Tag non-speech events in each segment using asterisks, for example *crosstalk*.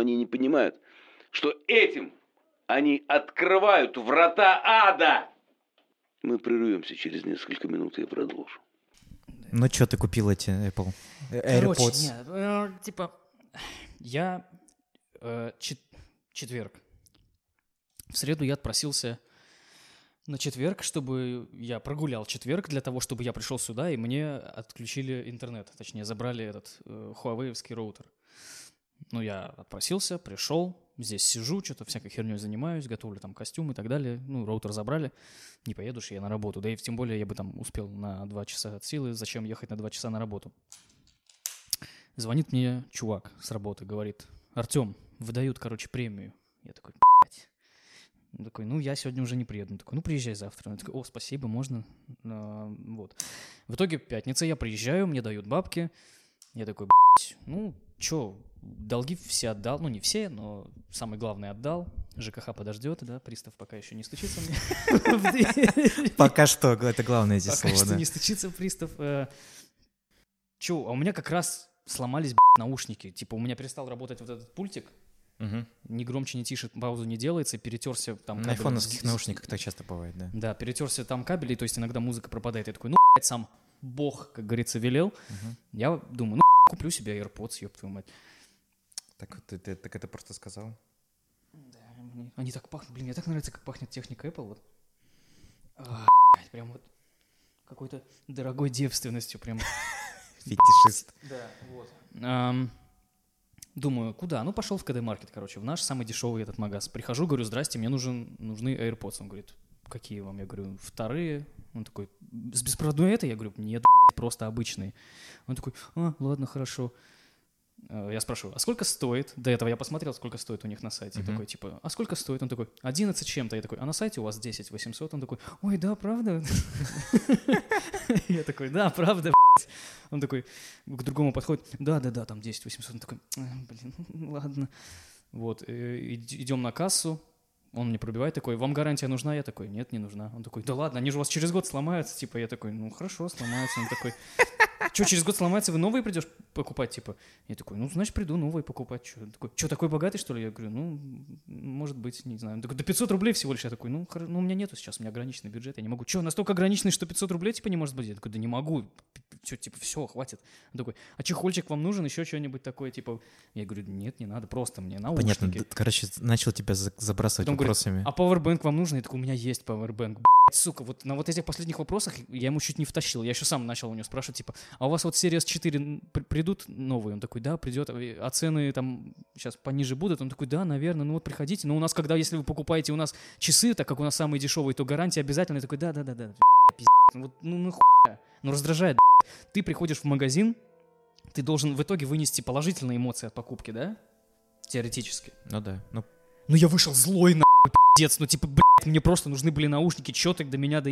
они не понимают, что этим они открывают врата ада. Мы прервемся через несколько минут, и я продолжу. Ну что ты купил эти Apple э, Короче, AirPods? нет, э, типа, я э, чет- четверг. В среду я отпросился на четверг, чтобы я прогулял четверг для того, чтобы я пришел сюда, и мне отключили интернет. Точнее, забрали этот э, Huawei роутер. Ну, я отпросился, пришел, здесь сижу, что-то всякой херней занимаюсь, готовлю там костюм и так далее. Ну, роутер забрали, не поеду же я на работу. Да и тем более я бы там успел на два часа от силы. Зачем ехать на два часа на работу? Звонит мне чувак с работы, говорит, Артем, выдают, короче, премию. Я такой, блядь. Он такой, ну, я сегодня уже не приеду. Он такой, ну, приезжай завтра. Он такой, о, спасибо, можно. А, вот. В итоге пятница, я приезжаю, мне дают бабки. Я такой, блядь, ну, чё, долги все отдал. Ну, не все, но самый главный отдал. ЖКХ подождет, да, пристав пока еще не стучится мне. Пока что, это главное здесь Пока слово, что да. не стучится пристав. Э, Чё, а у меня как раз сломались наушники. Типа у меня перестал работать вот этот пультик. Мгм. Ни громче, ни тише, паузу не делается. Перетерся там На айфоновских наушниках так часто бывает, да. Да, перетерся там кабель, и то есть иногда музыка пропадает. Я такой, ну, блядь, сам бог, как говорится, велел. Мгм. Я думаю, ну, куплю себе AirPods, ёб твою мать. Так вот ты, ты так это просто сказал? Да, мне- они так пахнут. Блин, мне так нравится, как пахнет техника Apple. Вот. А, прям вот какой-то дорогой девственностью прям. *laughs* Фетишист. Да, вот. Думаю, куда? Ну, пошел в КД-маркет, короче, в наш самый дешевый этот магаз. Прихожу, говорю, здрасте, мне нужен, нужны AirPods. Он говорит, какие вам? Я говорю, вторые. Он такой, с беспроводной это? Я говорю, нет, просто обычные. Он такой, а, ладно, хорошо. Э, Я спрашиваю, а сколько стоит? До этого я посмотрел, сколько стоит у них на сайте. Мгм. Такой, типа, а сколько стоит? Он такой, 11 чем-то. Я такой, а на сайте у вас 10 800? Он такой, ой, да, правда? Я такой, да, правда, блядь». Он такой к другому подходит, да-да-да, там 10 800. Он такой, «А, блин, ладно. Вот, э, идем на кассу. Он мне пробивает такой, вам гарантия нужна? Я такой, нет, не нужна. Он такой, да ладно, они же у вас через год сломаются. Типа, я такой, ну хорошо, сломаются. Он такой, что, через год сломается, вы новые придешь покупать, типа? Я такой, ну, значит, приду новые покупать. Что, такой, что, такой богатый, что ли? Я говорю, ну, может быть, не знаю. Он такой, да 500 рублей всего лишь. Я такой, ну, хоро- ну, у меня нету сейчас, у меня ограниченный бюджет, я не могу. Что, настолько ограниченный, что 500 рублей, типа, не может быть? Я такой, да не могу. Все, типа, все, хватит. Он такой, а чехольчик вам нужен, еще что-нибудь такое, типа? Я говорю, нет, не надо, просто мне наушники. Понятно, короче, начал тебя за- забрасывать Потом говорит, вопросами. А пауэрбэнк вам нужен? Я такой, у меня есть пауэрбэнк. Сука, вот на вот этих последних вопросах я ему чуть не втащил. Я еще сам начал у него спрашивать, типа, а у вас вот серия S4 при- придут новые? Он такой, да, придет. А цены там сейчас пониже будут? Он такой, да, наверное, ну вот приходите. Но у нас, когда, если вы покупаете у нас часы, так как у нас самые дешевые, то гарантия обязательно. Я такой, да, да, да, да, пиздец. Ну вот, ну нахуя? Ну раздражает. Ты приходишь в магазин, ты должен в итоге вынести положительные эмоции от покупки, да? Теоретически. Ну да, ну Ну я вышел злой, нахуй, пиздец. Ну типа, блядь, мне просто нужны были наушники. Чё ты до меня до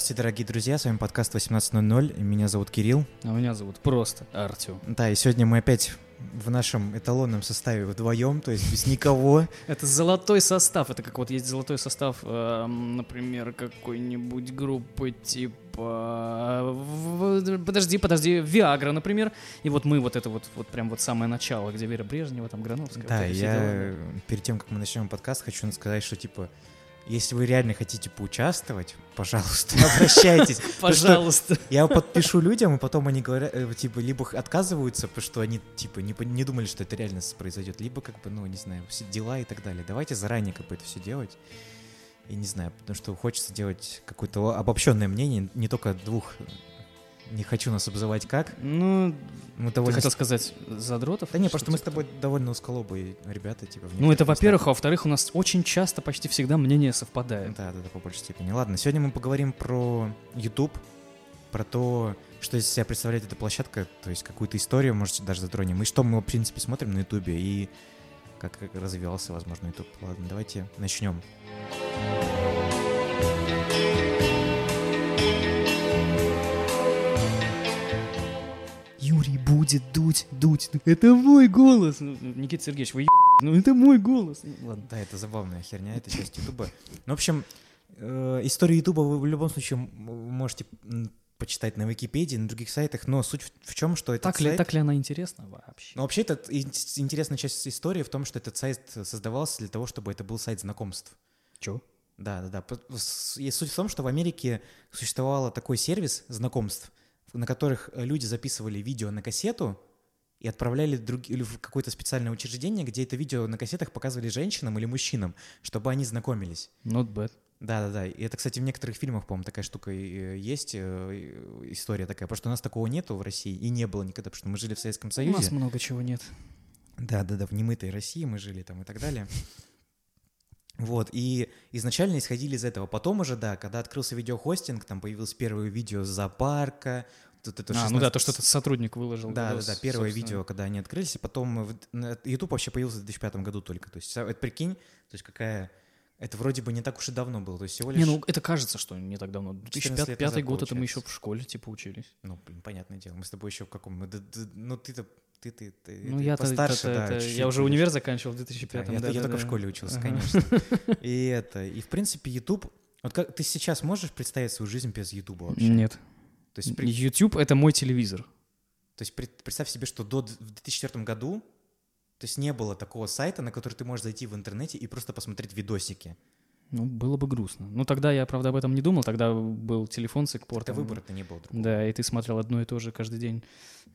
Здравствуйте, дорогие друзья, с вами подкаст 18.00, и меня зовут Кирилл. А меня зовут просто Артем. Да, и сегодня мы опять в нашем эталонном составе вдвоем, то есть без никого. *laughs* Это золотой состав. Это как вот есть золотой состав, эм, например, какой-нибудь группы типа... в- Подожди, подожди, Виагра, например. И вот мы вот это вот, вот прям вот самое начало, где Вера Брежнева, там Грановская. Да, вот я дела, перед тем, как мы начнем подкаст, хочу сказать, что типа если вы реально хотите поучаствовать, пожалуйста, *laughs* обращайтесь. Пожалуйста. Я подпишу людям, и потом они говорят, э, типа, либо отказываются, потому что они, типа, не, думали, что это реально произойдет, либо, как бы, ну, не знаю, все дела и так далее. Давайте заранее, как бы, это все делать. И не знаю, потому что хочется делать какое-то обобщенное мнение, не только двух. Не хочу нас обзывать как. Ну, Мы ты довольно... хотел сказать задротов? Да не, Что просто мы с тобой довольно узколобые ребята, типа. Ну, это во-первых, а во-вторых, у нас очень часто, почти всегда мнение совпадает. Да, да, да, по большей степени. Ладно, сегодня мы поговорим про YouTube, про то, что из себя представляет эта площадка, то есть какую-то историю, может, даже затронем, и что мы, в принципе, смотрим на YouTube, и как развивался, возможно, YouTube. Ладно, давайте начнем. Юрий будет дуть, дуть. Это мой голос. Ну, Никита Сергеевич, вы еб***, Ну это мой голос. Ну, Ладно. Да, это забавная херня, это часть Ютуба. Ну, в общем, э, историю Ютуба вы в любом случае можете почитать на Википедии, на других сайтах, но суть в, в чем, что Так ли, сайт... так ли она интересна вообще? Ну, вообще, это ин- интересная часть истории в том, что этот сайт создавался для того, чтобы это был сайт знакомств. Чё? Да, да, да. И суть в том, что в Америке существовал такой сервис знакомств, на которых э, люди записывали видео на кассету и отправляли друг... или в какое-то специальное учреждение, где это видео на кассетах показывали женщинам или мужчинам, чтобы они знакомились. Not bad. Да, да, да. И это, кстати, в некоторых фильмах, по-моему, такая штука э, есть, э, история такая. Потому что у нас такого нету в России и не было никогда, потому что мы жили в Советском У Союзе. нас много чего нет. Да, да, да, в немытой России мы жили там и так далее. Вот, и изначально исходили из этого. Потом уже, да, когда открылся видеохостинг, там появилось первое видео с зоопарка. Тут это А, ну да, 16 то, что этот сотрудник выложил. Да, да, видос, да, первое собственно. видео, когда они открылись, и потом YouTube вообще появился в 2005 году только. То есть, это прикинь, то есть какая... Это вроде бы не так уж и давно было, то есть всего лишь... Не, ну это кажется, что не так давно. 14 лет 2005 назад, год, это мы еще в школе типа учились. Ну, блин, понятное дело. Мы с тобой еще в каком... Ну, ты-то... Ты, ты, ты, Ну ты я-то, постарше, это- да. это- чуть-чуть я уже универ заканчивал в Да, 2005 я, да, я да, только в да. школе учился, Ага. конечно. *laughs* И это, и в принципе YouTube. Вот как ты сейчас можешь представить свою жизнь без YouTube вообще? Нет. То есть, при- YouTube это мой телевизор. то есть пред- представь себе, что до в 2004 году, то есть не было такого сайта, на который ты можешь зайти в интернете и просто посмотреть видосики. Ну, было бы грустно. Ну, тогда я, правда, об этом не думал. Тогда был телефон с Это экпортом. выбора-то не было другого. Да, и ты смотрел одно и то же каждый день.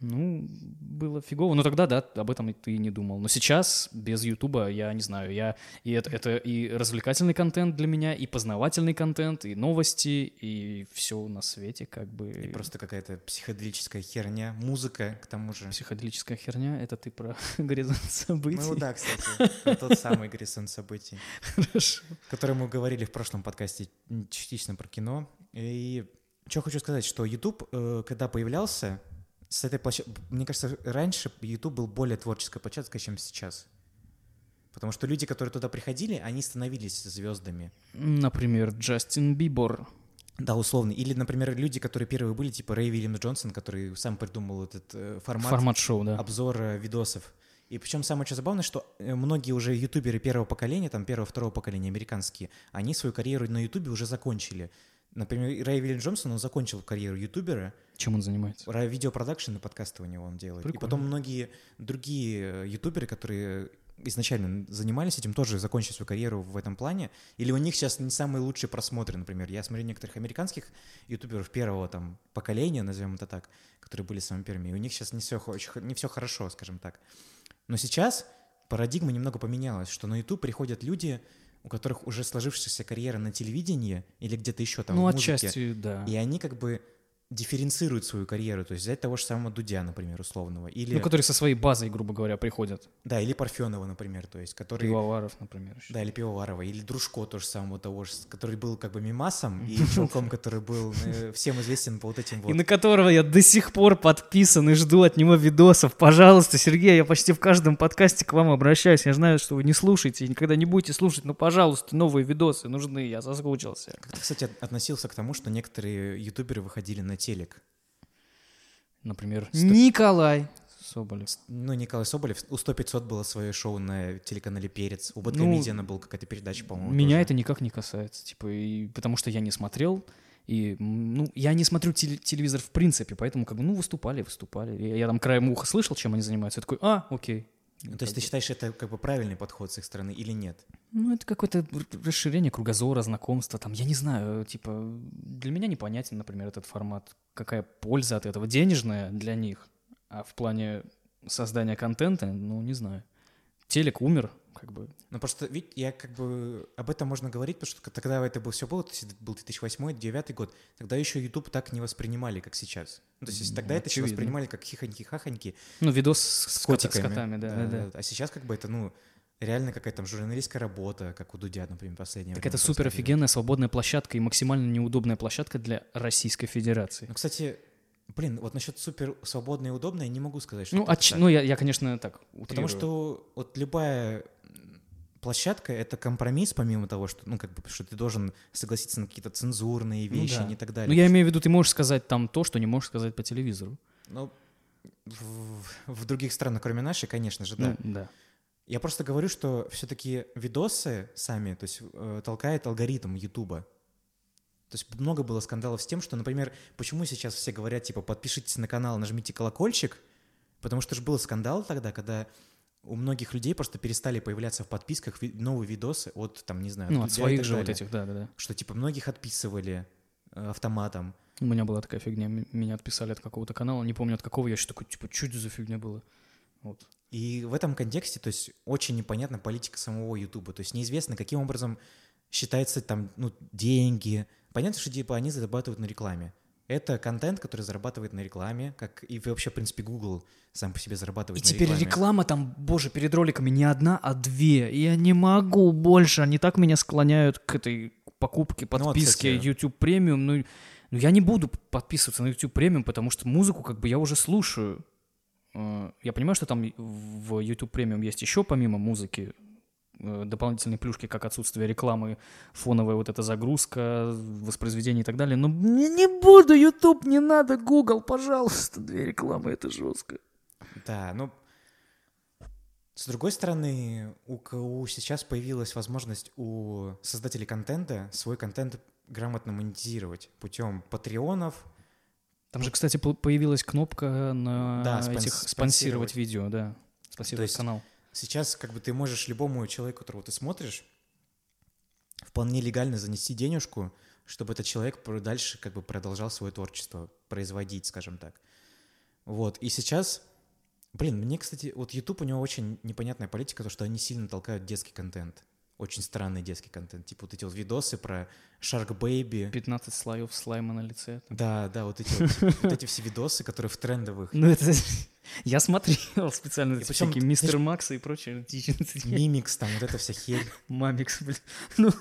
Ну, было фигово. Но тогда, да, об этом и ты не думал. Но сейчас, без Ютуба, я не знаю, я... И это, это и развлекательный контент для меня, и познавательный контент, и новости, и все на свете, как бы... И просто какая-то психоделическая херня, музыка, к тому же. Психоделическая херня, это ты про *laughs* горизонт событий. Ну да, кстати, тот самый горизонт событий, *laughs* Хорошо. который мы говорили в прошлом подкасте частично про кино. И что хочу сказать, что YouTube, э, когда появлялся, с этой площадки, мне кажется, раньше YouTube был более творческой площадкой, чем сейчас. Потому что люди, которые туда приходили, они становились звездами. Например, Джастин Бибор. Да, условно. Или, например, люди, которые первые были, типа Рэй Вильям Джонсон, который сам придумал этот э, формат, Формат шоу, да. обзор э, видосов. И причем самое что забавное, что э, многие уже ютуберы первого поколения, там первого, второго поколения, американские, они свою карьеру на ютубе уже закончили. Например, Рэй Вильям Джонсон, он закончил карьеру ютубера, Чем он занимается? Видеопродакшн и подкастывание он делает. И Прикольно. потом многие другие э, ютуберы, которые изначально занимались этим, тоже закончили свою карьеру в этом плане. Или у них сейчас не самые лучшие просмотры, например. Я смотрю некоторых американских ютуберов первого там поколения, назовем это так, которые были самыми первыми, и у них сейчас не все, не все хорошо, скажем так. Но сейчас парадигма немного поменялась, что на YouTube приходят люди, у которых уже сложившаяся карьера на телевидении или где-то еще там ну, в музыке. отчасти, да. И они как бы дифференцируют свою карьеру, то есть взять того же самого Дудя, например, условного, или, Ну, которые со своей базой, грубо говоря, приходят. да, или Парфенова, например, то есть, который, Пивоваров, например. еще. да, или Пивоварова, или Дружко тоже самого того же, который был как бы мимасом, *laughs* и чуваком, который был э, всем известен по вот этим И вот. на которого я до сих пор подписан и жду от него видосов. Пожалуйста, Сергей, я почти в каждом подкасте к вам обращаюсь. Я знаю, что вы не слушаете и никогда не будете слушать, но, пожалуйста, новые видосы нужны, я соскучился. Как ты, кстати, от- относился к тому, что некоторые ютуберы выходили на телек? Например, Сто- Николай Соболев. Ну, Николай Соболев, у 100-500 было свое шоу на телеканале «Перец», у Ну, Бэткомедиана была какая-то передача, по-моему, Меня тоже. это никак не касается, типа, и потому что я не смотрел, и, ну, я не смотрю теле- телевизор в принципе, поэтому, как бы, ну, выступали, выступали. И я там краем уха слышал, чем они занимаются, я такой, а, окей. Ну, То есть ты считаешь, это как бы правильный подход с их стороны или нет? Ну, это какое-то расширение кругозора, знакомства, там, я не знаю, типа, для меня непонятен, например, этот формат. Какая польза от этого? Денежная для них, а в плане создания контента, ну, не знаю. Телек умер, как бы. Ну, просто, ведь я как бы... Об этом можно говорить, потому что тогда это было все было, то есть это был 2008-2009 год, тогда еще YouTube так не воспринимали, как сейчас. Ну, то есть Ну, тогда это еще очевидно. воспринимали как хихоньки-хахоньки Ну, видос с, с котиками. с котами, да, да, да. А сейчас как бы это, ну, реально какая-то там журналистская работа, как у Дудя, например, последнее Так время это супер офигенная свободная площадка и максимально неудобная площадка для Российской Федерации. Ну, кстати, блин, вот насчет супер свободное и удобное я не могу сказать, что Ну, это отч- так. ну я, я, конечно, так Потому утрирую. что вот любая площадка — это компромисс, помимо того, что, ну, как бы, что ты должен согласиться на какие-то цензурные Ну вещи да. и так далее. Ну, я имею в виду, ты можешь сказать там то, что не можешь сказать по телевизору. Ну, в, в других странах, кроме нашей, конечно же, да. Ну, да. Я просто говорю, что все-таки видосы сами, то есть э, толкает алгоритм Ютуба. То есть много было скандалов с тем, что, например, почему сейчас все говорят, типа, подпишитесь на канал, нажмите колокольчик, потому что же был скандал тогда, когда у многих людей просто перестали появляться в подписках новые видосы от, там, не знаю, Ну, от своих же вот этих, да-да-да. Что, типа, многих отписывали э, автоматом. У меня была такая фигня, меня отписали от какого-то канала, не помню от какого, я еще такой, типа, что это за фигня было? Вот. И в этом контексте, то есть, очень непонятна политика самого Ютуба. То есть, неизвестно, каким образом считается там, ну, деньги. Понятно, что, типа, они зарабатывают на рекламе. Это контент, который зарабатывает на рекламе, как и вообще, в принципе, Google сам по себе зарабатывает И на теперь рекламе. реклама там, боже, перед роликами не одна, а две. И я не могу больше. Они так меня склоняют к этой покупке, Ну вот, подписке кстати. YouTube Premium. Ну, ну, я не буду подписываться на YouTube Premium, потому что музыку как бы я уже слушаю. Э, Я понимаю, что там в YouTube Premium есть еще помимо музыки дополнительные плюшки, как отсутствие рекламы, фоновая вот эта загрузка, воспроизведение и так далее. Но мне не буду YouTube, не надо Google, пожалуйста, две рекламы, это жестко. Да, ну, с другой стороны, у КУ сейчас появилась возможность у создателей контента свой контент грамотно монетизировать путем патреонов, Там же, кстати, по- появилась кнопка на Да, этих спонсировать спонсировать. видео, да. Спонсировать есть канал. Сейчас как бы ты можешь любому человеку, которого ты смотришь, вполне легально занести денежку, чтобы этот человек дальше как бы продолжал свое творчество производить, скажем так. Вот, и сейчас, блин, мне, кстати, вот YouTube у него очень непонятная политика, то, что они сильно толкают детский контент. Очень странный детский контент. Типа вот эти вот видосы про Shark Baby. 15 слоев слайма на лице. Да, да, вот эти вот, *laughs* вот эти все видосы, которые в трендовых. Ну, это... *laughs* Я смотрел специально эти всякие Мистер Макса и прочее. *laughs* Мимикс, там вот эта вся херь. Мамикс, блин. Ну,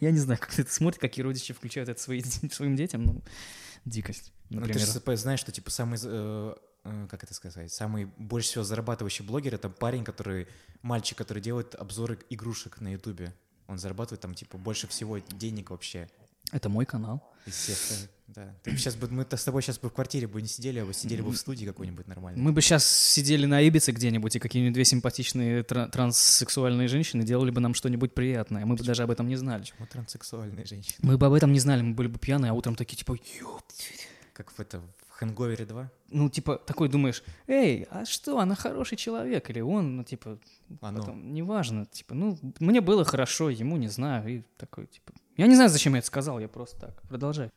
я не знаю, как это смотрит, какие родичи включают это свои- своим детям. Ну, дикость, Ну, ты например. же п- знаешь, что типа самый, э, как это сказать, самый больше всего зарабатывающий блогер это парень, который, мальчик, который делает обзоры игрушек на Ютубе. Он зарабатывает там типа больше всего денег вообще Это мой канал. э, Да. Ты сейчас бы, мы с тобой сейчас бы в квартире бы не сидели, а бы сидели бы в студии какой-нибудь нормальной. Мы бы сейчас сидели на Ибице где-нибудь, и какие-нибудь две симпатичные тра- транссексуальные женщины делали бы нам что-нибудь приятное. Мы бы даже об этом не знали. Почему транссексуальные женщины? Мы бы об этом не знали, мы были бы пьяные, а утром такие, типа, «Ёп». Как в это, Хэнговере 2? ну, типа, такой думаешь, эй, а что, она хороший человек, или он, ну, типа, Оно. потом, неважно, типа, ну, мне было хорошо, ему не знаю, и такой, типа, я не знаю, зачем я это сказал, я просто так, продолжай.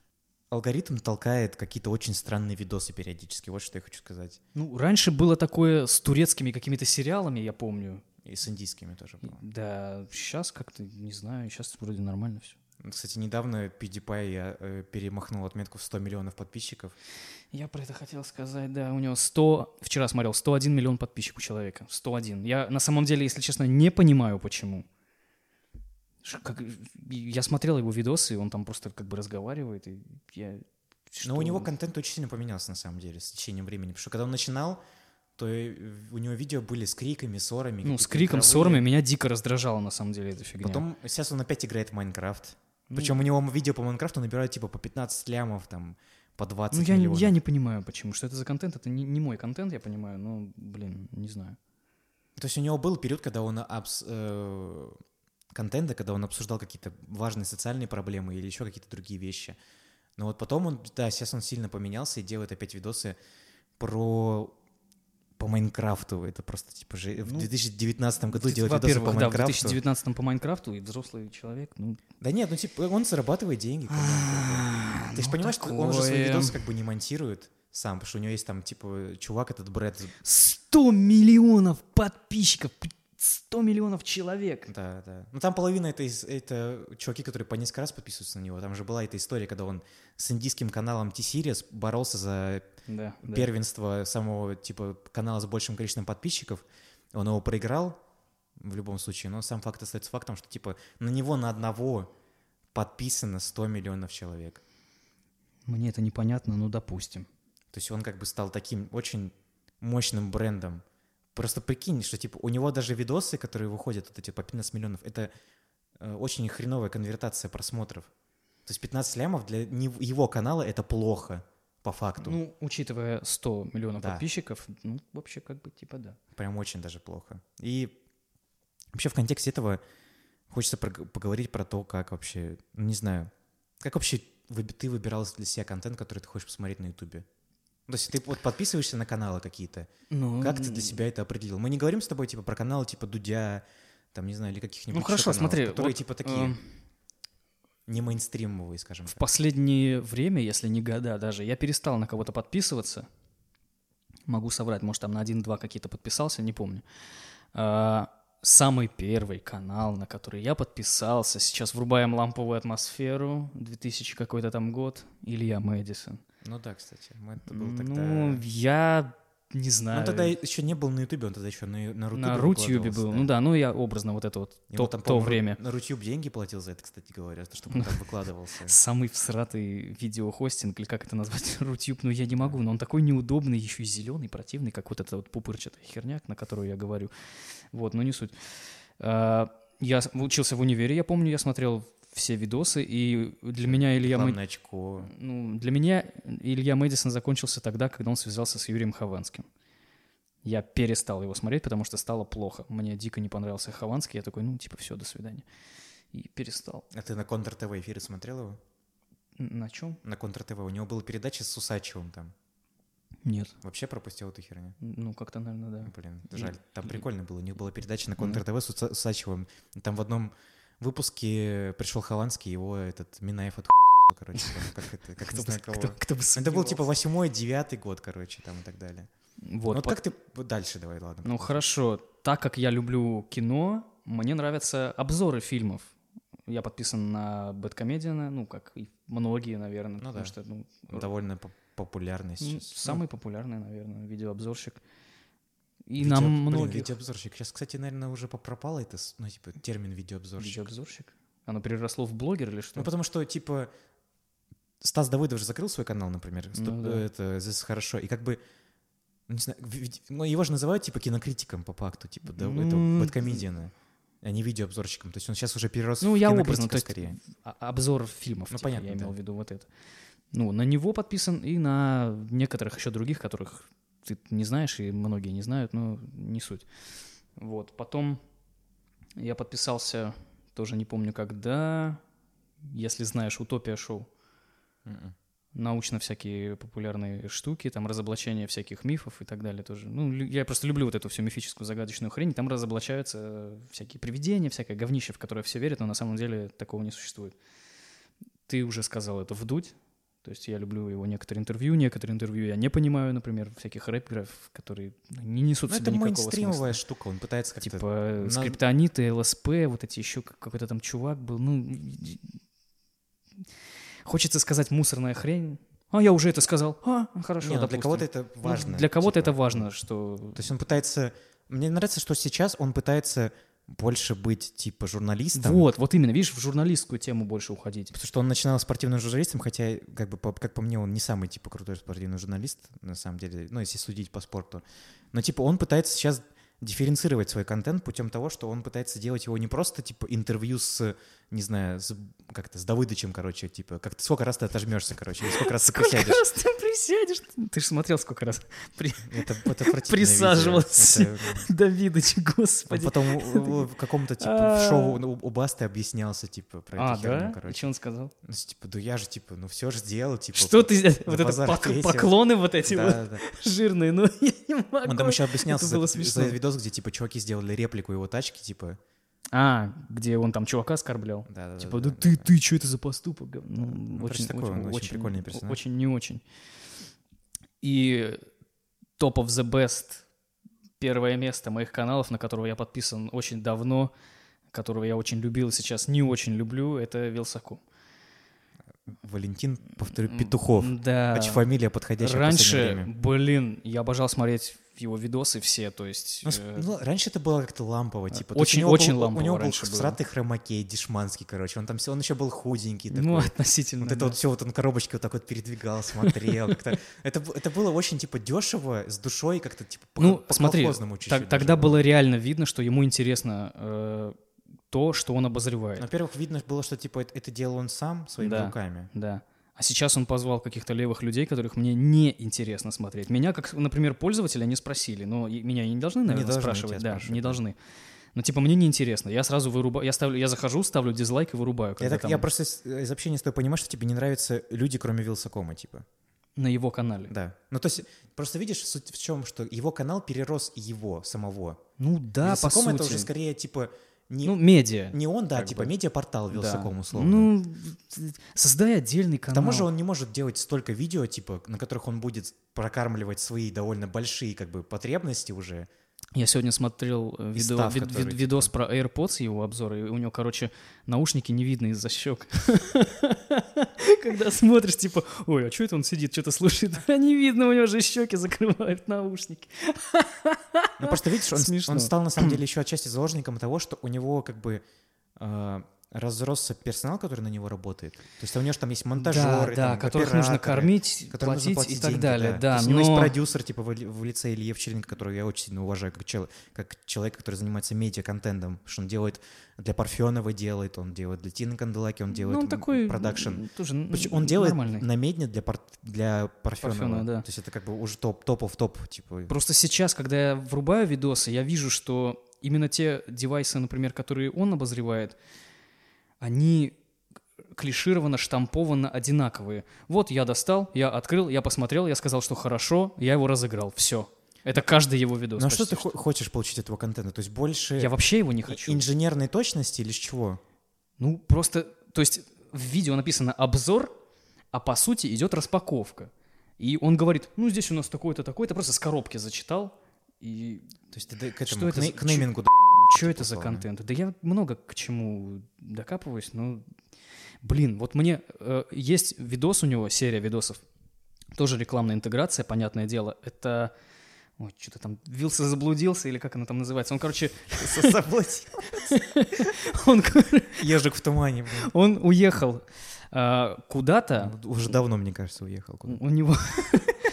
Алгоритм толкает какие-то очень странные видосы периодически, вот что я хочу сказать. Ну, раньше было такое с турецкими какими-то сериалами, я помню, И с индийскими тоже. По-моему. да, сейчас как-то, не знаю, сейчас вроде нормально все. Кстати, недавно PewDiePie я, э, перемахнул отметку в 100 миллионов подписчиков. Я про это хотел сказать, да, у него 100, вчера смотрел, 101 миллион подписчиков у человека, 101. Я на самом деле, если честно, не понимаю, почему. Как, я смотрел его видосы, и он там просто как бы разговаривает, и я... Но у что- него контент очень сильно поменялся на самом деле с течением времени. Потому что когда он начинал, то э, у него видео были с криками, ссорами. Ну, с криком, игровые. ссорами меня дико раздражало, на самом деле, эта фигня. Потом сейчас он опять играет в Майнкрафт. Ну, Причем у него видео по Майнкрафту набирают типа по 15 лямов, там, по 20 Ну, я, не- миллионов. я не понимаю, почему. Что это за контент? Это не, не мой контент, я понимаю, но, блин, не знаю. То есть у него был период, когда он абс- э, контента, когда он обсуждал какие-то важные социальные проблемы или еще какие-то другие вещи. Но вот потом он, да, сейчас он сильно поменялся и делает опять видосы про по Майнкрафту. Это просто типа же в Ну, 2019 году делать видосы по Во-первых, да, в Майнкрафту. 2019 по Майнкрафту и взрослый человек, ну... Да нет, ну типа он зарабатывает деньги. бы. Ты же ну понимаешь, что он же свои такое. видосы как бы не монтирует сам, потому что у него есть там типа чувак этот Брэд. 100 миллионов подписчиков, 100 миллионов человек. Да, да. Ну там половина это, это чуваки, которые по несколько раз подписываются на него. Там же была эта история, когда он с индийским каналом T-Series боролся за Да, да. первенство самого типа канала с большим количеством подписчиков. Он его проиграл в любом случае, но сам факт остается фактом, что типа на него на одного подписано 100 миллионов человек. Мне это непонятно, но допустим. То есть он как бы стал таким очень мощным брендом. Просто прикинь, что типа у него даже видосы, которые выходят, вот эти по 15 миллионов, это э, очень хреновая конвертация просмотров. То есть 15 лямов для его канала это плохо. по факту. Ну, учитывая 100 миллионов Да. подписчиков, ну, вообще, как бы, типа, да. Прям очень даже плохо. И вообще в контексте этого хочется поговорить про то, как вообще, ну, не знаю, как вообще ты выбирал для себя контент, который ты хочешь посмотреть на Ютубе? То есть ты вот подписываешься на каналы какие-то, Ну, как ты для себя это определил? Мы не говорим с тобой типа про каналы типа Дудя, там, не знаю, или каких-нибудь Ну, хорошо, каналов, смотри, которые вот, типа такие эм, не мейнстримовые, скажем В так. последнее время, если не года даже, я перестал на кого-то подписываться. Могу соврать, может, там на один-два какие-то подписался, не помню. А, самый первый канал, на который я подписался, сейчас врубаем ламповую атмосферу, 2000 какой-то там год, Илья Мэдисон. Ну да, кстати, мы- это был тогда... Ну, я не Ну, знаю. он тогда еще не был на Ютубе, он тогда еще на, на Рутубе на Рутюбе был. Ну да, ну я образно вот это вот Ему то, там, то время. На Рутюб деньги платил за это, кстати говоря, чтобы он там *laughs* выкладывался. Самый всратый видеохостинг, или как это назвать, *laughs* Рутюб, ну я не могу, но он такой неудобный, еще и зеленый, противный, как вот эта вот пупырчатая херня, на которую я говорю. Вот, но не суть. А, Я учился в универе, я помню, я смотрел все видосы, и для меня Илья Мэ- очко. ну, для меня Илья Мэдисон закончился тогда, когда он связался с Юрием Хованским. Я перестал его смотреть, потому что стало плохо. Мне дико не понравился Хованский. Я такой, ну, типа, все, до свидания. И перестал. А ты на Контр ТВ эфиры смотрел его? На чем? На Контр ТВ. У него была передача с Усачевым там. Нет. Вообще пропустил эту херню. Ну, как-то, наверное, да. Блин, жаль. Там и- прикольно было. У них была передача на Мгм. Контр ТВ с Уса- Усачевым. Там в одном выпуске пришел Хованский, его этот Минаев отхуй, короче. там, Как это, как не знаю кого. кто- кто бы Это был типа восьмой, девятый год, короче, там и так далее. Вот, Вот, по- как ты дальше давай, ладно. Ну, хорошо. Так как я люблю кино, мне нравятся обзоры фильмов. Я подписан на Бэткомедиана, ну, как и многие, наверное. Ну потому да. что, ну, Довольно поп- популярный ну, сейчас. самый популярный, наверное, видеообзорщик. И Видео- нам блин, многих... видеообзорщик. Сейчас, кстати, наверное, уже пропало это, ну, типа, термин видеообзорщик. Видеообзорщик? Оно переросло в блогер или что? Ну, потому что, типа, Стас Давыдов же закрыл свой канал, например. Стоп- Ну да. Это здесь хорошо. И как бы, не знаю, ну, его же называют, типа, кинокритиком по факту, типа, да, Ну, это бэткомедиана, а не видеообзорщиком. То есть он сейчас уже перерос Ну, в я образно, то есть скорее. Обзор фильмов, Ну, типа, понятно, я имел да. в виду вот это. Ну, на него подписан и на некоторых еще других, которых ты не знаешь, и многие не знают, но не суть. Вот, потом я подписался, тоже не помню когда, если знаешь, Утопия шоу. Мгм. научно всякие популярные штуки, там разоблачение всяких мифов и так далее тоже. Ну, я просто люблю вот эту всю мифическую загадочную хрень. Там разоблачаются всякие привидения, всякое говнище, в которое все верят, но на самом деле такого не существует. Ты уже сказал это вдуть. То есть я люблю его некоторые интервью, некоторые интервью я не понимаю, например, всяких рэперов, которые ну, не несут Ну, в себе это никакого смысла. штука, он пытается как-то... Типа на- скриптониты, ЛСП, вот эти еще как- какой-то там чувак был. Ну, хочется сказать мусорная хрень. А, я уже это сказал. А, хорошо, Не, ну, для кого-то это Ну, важно. Для кого-то типа. это важно, что... То есть он пытается... Мне нравится, что сейчас он пытается больше быть, типа, журналистом. Вот, вот именно, видишь, в журналистскую тему больше уходить. Потому что он начинал спортивным журналистом, хотя, как бы, по, как по мне, он не самый, типа, крутой спортивный журналист, на самом деле, ну, если судить по спорту. Но, типа, он пытается сейчас дифференцировать свой контент путем того, что он пытается делать его не просто, типа, интервью с, не знаю, с, как-то, с Давыдычем, короче, типа, как ты, сколько раз ты отожмешься, короче, или сколько раз ты Сколько присядешь. раз ты присядешь? Ты же смотрел, сколько раз при... Это, это Присаживался. Это- *laughs* Давидыч, Он господи. потом у- у- в каком-то, типа, в А. шоу у Басты объяснялся, типа, про А, эту херню, да? И короче. что он сказал? Ну, типа, да я же, типа, ну все же сделал, типа. Что ты... *laughs* Вот это пок- поклоны вот эти Да, вот да, жирные, ну *laughs* я не могу. Он там еще объяснялся Это за, за видос, где, типа, чуваки сделали реплику его тачки, типа. А, где он там чувака оскорблял. Да, да, Типа, да, да ты, ты, что это за поступок? Ну, Ну, очень, такой очень, очень прикольный персонаж. Очень не очень. И Top of the Best, первое место моих каналов, на которого я подписан очень давно, которого я очень любил и сейчас не очень люблю, это Вилсаком. Валентин, повторю, Петухов. Да. Очень фамилия подходящая Раньше, блин, я обожал смотреть его видосы все, то есть... Ну, э, ну, раньше это было как-то лампово, типа. То есть очень- очень был- лампово У него был всратый хромакей, дешманский, короче. Он там все, он еще был худенький такой. ну, относительно. Вот это да. вот все, вот он коробочки вот так вот передвигал, смотрел. Это, это было очень, типа, дешево, с душой, как-то, типа, по, Ну, смотри, тогда было реально видно, что ему интересно э, то, что он обозревает. Во-первых, видно было, что, типа, это, это делал он сам своими руками. Да. А сейчас он позвал каких-то левых людей, которых мне не интересно смотреть. Меня, как, например, пользователя, не спросили, но меня не должны, наверное, должны спрашивать. Да, спрашивать, не должны. Но типа мне неинтересно. Я сразу вырубаю, я ставлю, я захожу, ставлю дизлайк и вырубаю. Я, так, там я просто из, общения с тобой понимаю, что тебе не нравятся люди, кроме Вилсакома, типа. на его канале. Да. Ну, то есть, просто видишь, суть в чем, что его канал перерос его самого. Ну да, по Вилсаком сути. это уже скорее, типа, не, Ну, медиа. не он, да, типа бы. медиапортал Да. Вилсаком, условно. Ну, создай отдельный К канал. тому же он не может делать столько видео, типа, на которых он будет прокармливать свои довольно большие, как бы, потребности уже. Я сегодня смотрел э, видео- став, вид- который, вид- видос типа. про AirPods, его обзор, и у него, короче, наушники не видно из-за щек. *laughs* Когда смотришь, типа, ой, а что это он сидит, что-то слушает? А *laughs* не видно, у него же щеки закрывают наушники. Ну, просто видишь, он, *laughs* он стал, на самом деле, еще отчасти заложником того, что у него, как бы, э, разросся персонал, который на него работает. То есть у него же там есть монтажеры, да, да, там, которых нужно кормить, которым нужно платить и платить так деньги, далее. То Да, есть у него есть но... продюсер, типа, в, ли- в лице Ильи Овчаренко, которого я очень сильно уважаю, как, чел- как человек, который занимается медиа-контентом, что он делает для Парфенова делает, он делает для Тины Канделаки, он делает Ну, он такой... продакшн. Тоже он делает нормальный. на медне для, пар- для Парфенова. Парфенова, да. То есть это как бы уже топ, топов топ, типа. Просто сейчас, когда я врубаю видосы, я вижу, что именно те девайсы, например, которые он обозревает, они клишированно, штампованно одинаковые. Вот я достал, я открыл, я посмотрел, я сказал, что хорошо, я его разыграл. Все. Это каждый его видос. Ну а что ты хо- хочешь получить этого контента? То есть больше Я вообще его не хочу. инженерной точности или с чего? Ну, просто, то есть в видео написано обзор, а по сути идет распаковка. И он говорит, ну, здесь у нас такой-то, такой-то, просто с коробки зачитал. И То есть ты к Что этому, к, это к неймингу что это за контент? Да я много к чему докапываюсь, но... Блин, вот мне... э, есть видос у него, серия видосов, тоже рекламная интеграция, понятное дело. Это... Ой, что-то там Вилса заблудился, или как она там называется. Он, короче, *laughs* он, Ежик в тумане. он уехал э, куда-то, Уже давно, мне кажется, уехал. У него...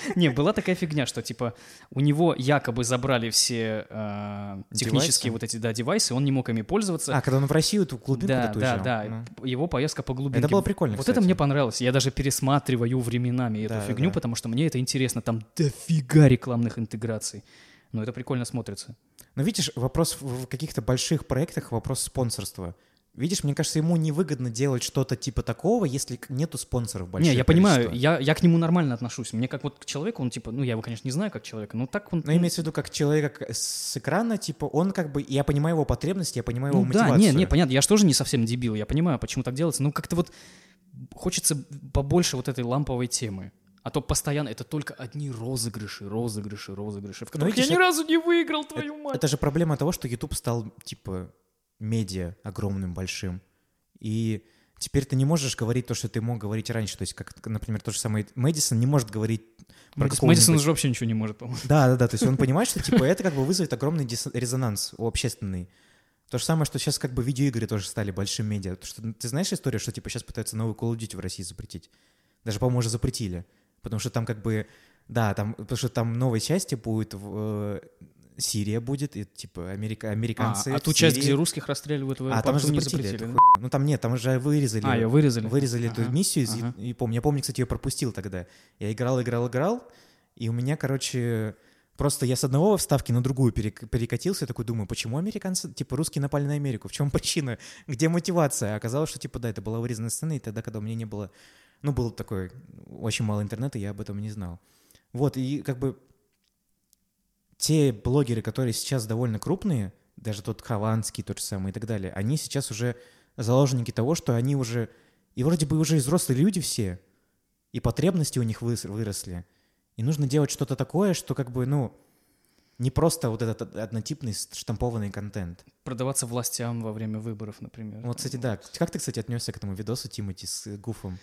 *laughs* Не, была такая фигня, что, типа, у него якобы забрали все э, технические Девайсы? вот эти, да, девайсы, он не мог ими пользоваться. А, когда он в Россию, в глубинку да, да, уезжал. да, Ну. его поездка по глубинке. Это было прикольно, Вот кстати. это мне понравилось. Я даже пересматриваю временами эту Да, фигню, да. потому что мне это интересно. Там дофига рекламных интеграций. Но это прикольно смотрится. Но видишь, вопрос в каких-то больших проектах, вопрос спонсорства. Видишь, мне кажется, ему невыгодно делать что-то типа такого, если нету спонсоров больших. не, я понимаю, я, я к нему нормально отношусь. Мне как вот к человеку, он типа, ну я его, конечно, не знаю как человека, но так он... Но имеется в виду, как человека с экрана, типа, он как бы, я понимаю его потребности, я понимаю Ну его да, мотивацию. не, не, понятно, я же тоже не совсем дебил, я понимаю, почему так делается, но как-то вот хочется побольше вот этой ламповой темы. А то постоянно это только одни розыгрыши, розыгрыши, розыгрыши, в которых Ну, видишь, я ни это- разу не выиграл, твою мать. Это же проблема того, что YouTube стал, типа, медиа огромным, большим. И теперь ты не можешь говорить то, что ты мог говорить раньше. То есть, как, например, то же самое Мэдисон не может говорить про Мэдис- Мэдисон уже вообще ничего не может, по-моему. Да, да, да. То есть он *laughs* понимает, что типа это как бы вызовет огромный резонанс общественный. То же самое, что сейчас как бы видеоигры тоже стали большим медиа. Что, ты знаешь историю, что типа сейчас пытаются новый Call of Duty в России запретить? Даже, по-моему, уже запретили. Потому что там как бы, да, там, потому что там новой части будет в, э, Сирия будет, и типа Америка, американцы. А, а ту часть, Сирии. где русских расстреливают в А, там же запретили. запретили. эту да? Ну там нет, там уже вырезали. А, ее вырезали? Вырезали эту Ага, миссию из ага. и помню. Я помню, кстати, ее пропустил тогда. Я играл, играл, играл, и у меня, короче, просто я с одного вставки на другую перек- перекатился, я такой думаю, почему американцы, типа, русские напали на Америку? В чем причина? *laughs* Где мотивация? А Оказалось, что, типа, да, это была вырезанная сцена, и тогда, когда у меня не было, ну, был такой, очень мало интернета, я об этом не знал. Вот, и как бы те блогеры, которые сейчас довольно крупные, даже тот Хованский, тот же самый и так далее, они сейчас уже заложники того, что они уже, и вроде бы уже взрослые люди все, и потребности у них выросли. И нужно делать что-то такое, что как бы, ну, не просто вот этот од- однотипный штампованный контент. Продаваться властям во время выборов, например. Вот, кстати, да. Как ты, кстати, отнесся к этому видосу Тимати с Гуфом?